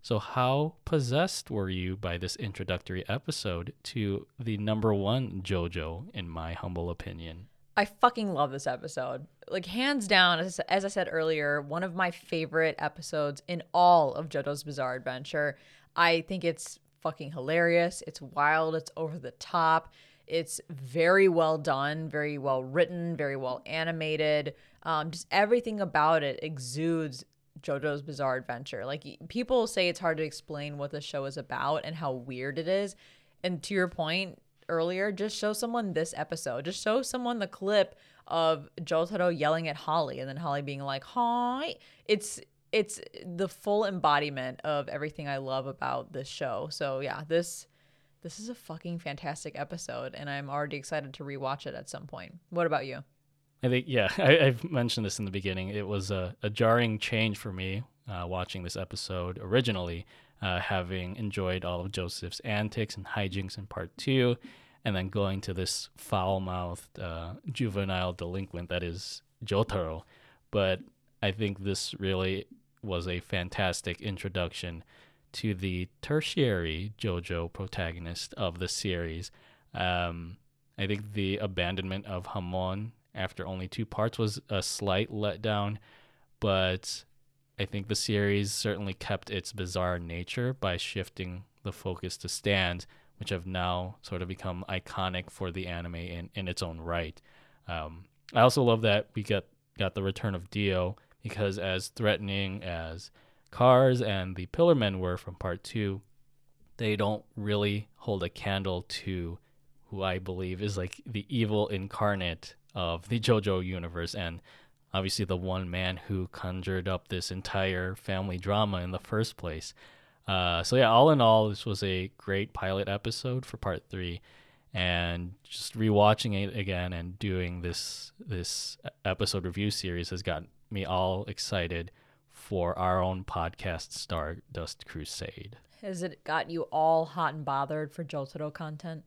So, how possessed were you by this introductory episode to the number one JoJo, in my humble opinion? I fucking love this episode. Like hands down, as, as I said earlier, one of my favorite episodes in all of JoJo's Bizarre Adventure. I think it's fucking hilarious. It's wild. It's over the top. It's very well done, very well written, very well animated. Um, just everything about it exudes JoJo's Bizarre Adventure. Like people say it's hard to explain what the show is about and how weird it is. And to your point earlier, just show someone this episode. Just show someone the clip of Jotaro yelling at Holly and then Holly being like, "Hi." It's it's the full embodiment of everything I love about this show. So yeah, this this is a fucking fantastic episode and I'm already excited to rewatch it at some point. What about you? I think, yeah, I, have mentioned this in the beginning. It was a, a jarring change for me uh, watching this episode originally, uh, having enjoyed all of Joseph's antics and hijinks in part two, and then going to this foul mouthed uh, juvenile delinquent that is Jotaro. But I think this really was a fantastic introduction to the tertiary JoJo protagonist of the series. Um, I think the abandonment of Hamon after only two parts was a slight letdown, but I think the series certainly kept its bizarre nature by shifting the focus to stands, which have now sort of become iconic for the anime in, in its own right. Um, I also love that we got got the return of Dio because as threatening as Kars and the pillar men were from part two, they don't really hold a candle to who I believe is like the evil incarnate of the JoJo universe and obviously the one man who conjured up this entire family drama in the first place. Uh, so yeah, all in all, this was a great pilot episode for part three, and just rewatching it again and doing this this episode review series has got me all excited for our own podcast, Stardust Crusade. Has it got you all hot and bothered for Jotaro content?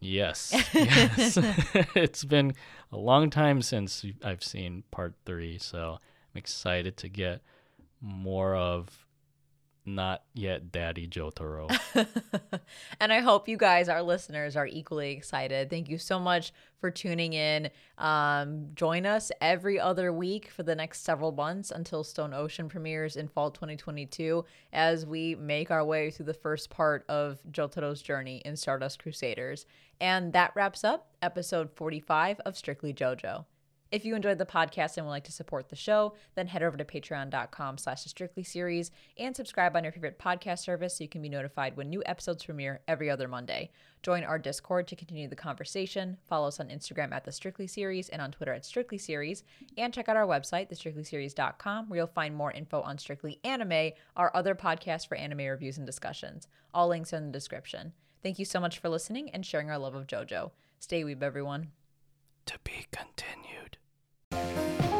Yes. yes. it's been a long time since I've seen part three, so I'm excited to get more of not yet Daddy Jotaro. and I hope you guys, our listeners, are equally excited. Thank you so much for tuning in. Um, join us every other week for the next several months until Stone Ocean premieres in fall 2022 as we make our way through the first part of Jotaro's journey in Stardust Crusaders. And that wraps up episode 45 of Strictly JoJo. If you enjoyed the podcast and would like to support the show, then head over to patreon.com slash strictly series and subscribe on your favorite podcast service so you can be notified when new episodes premiere every other Monday. Join our Discord to continue the conversation. Follow us on Instagram at the Strictly Series and on Twitter at Strictly Series. And check out our website, thestrictlyseries.com, where you'll find more info on Strictly Anime, our other podcast for anime reviews and discussions. All links are in the description. Thank you so much for listening and sharing our love of JoJo. Stay weeb, everyone. To be continued. Thank you.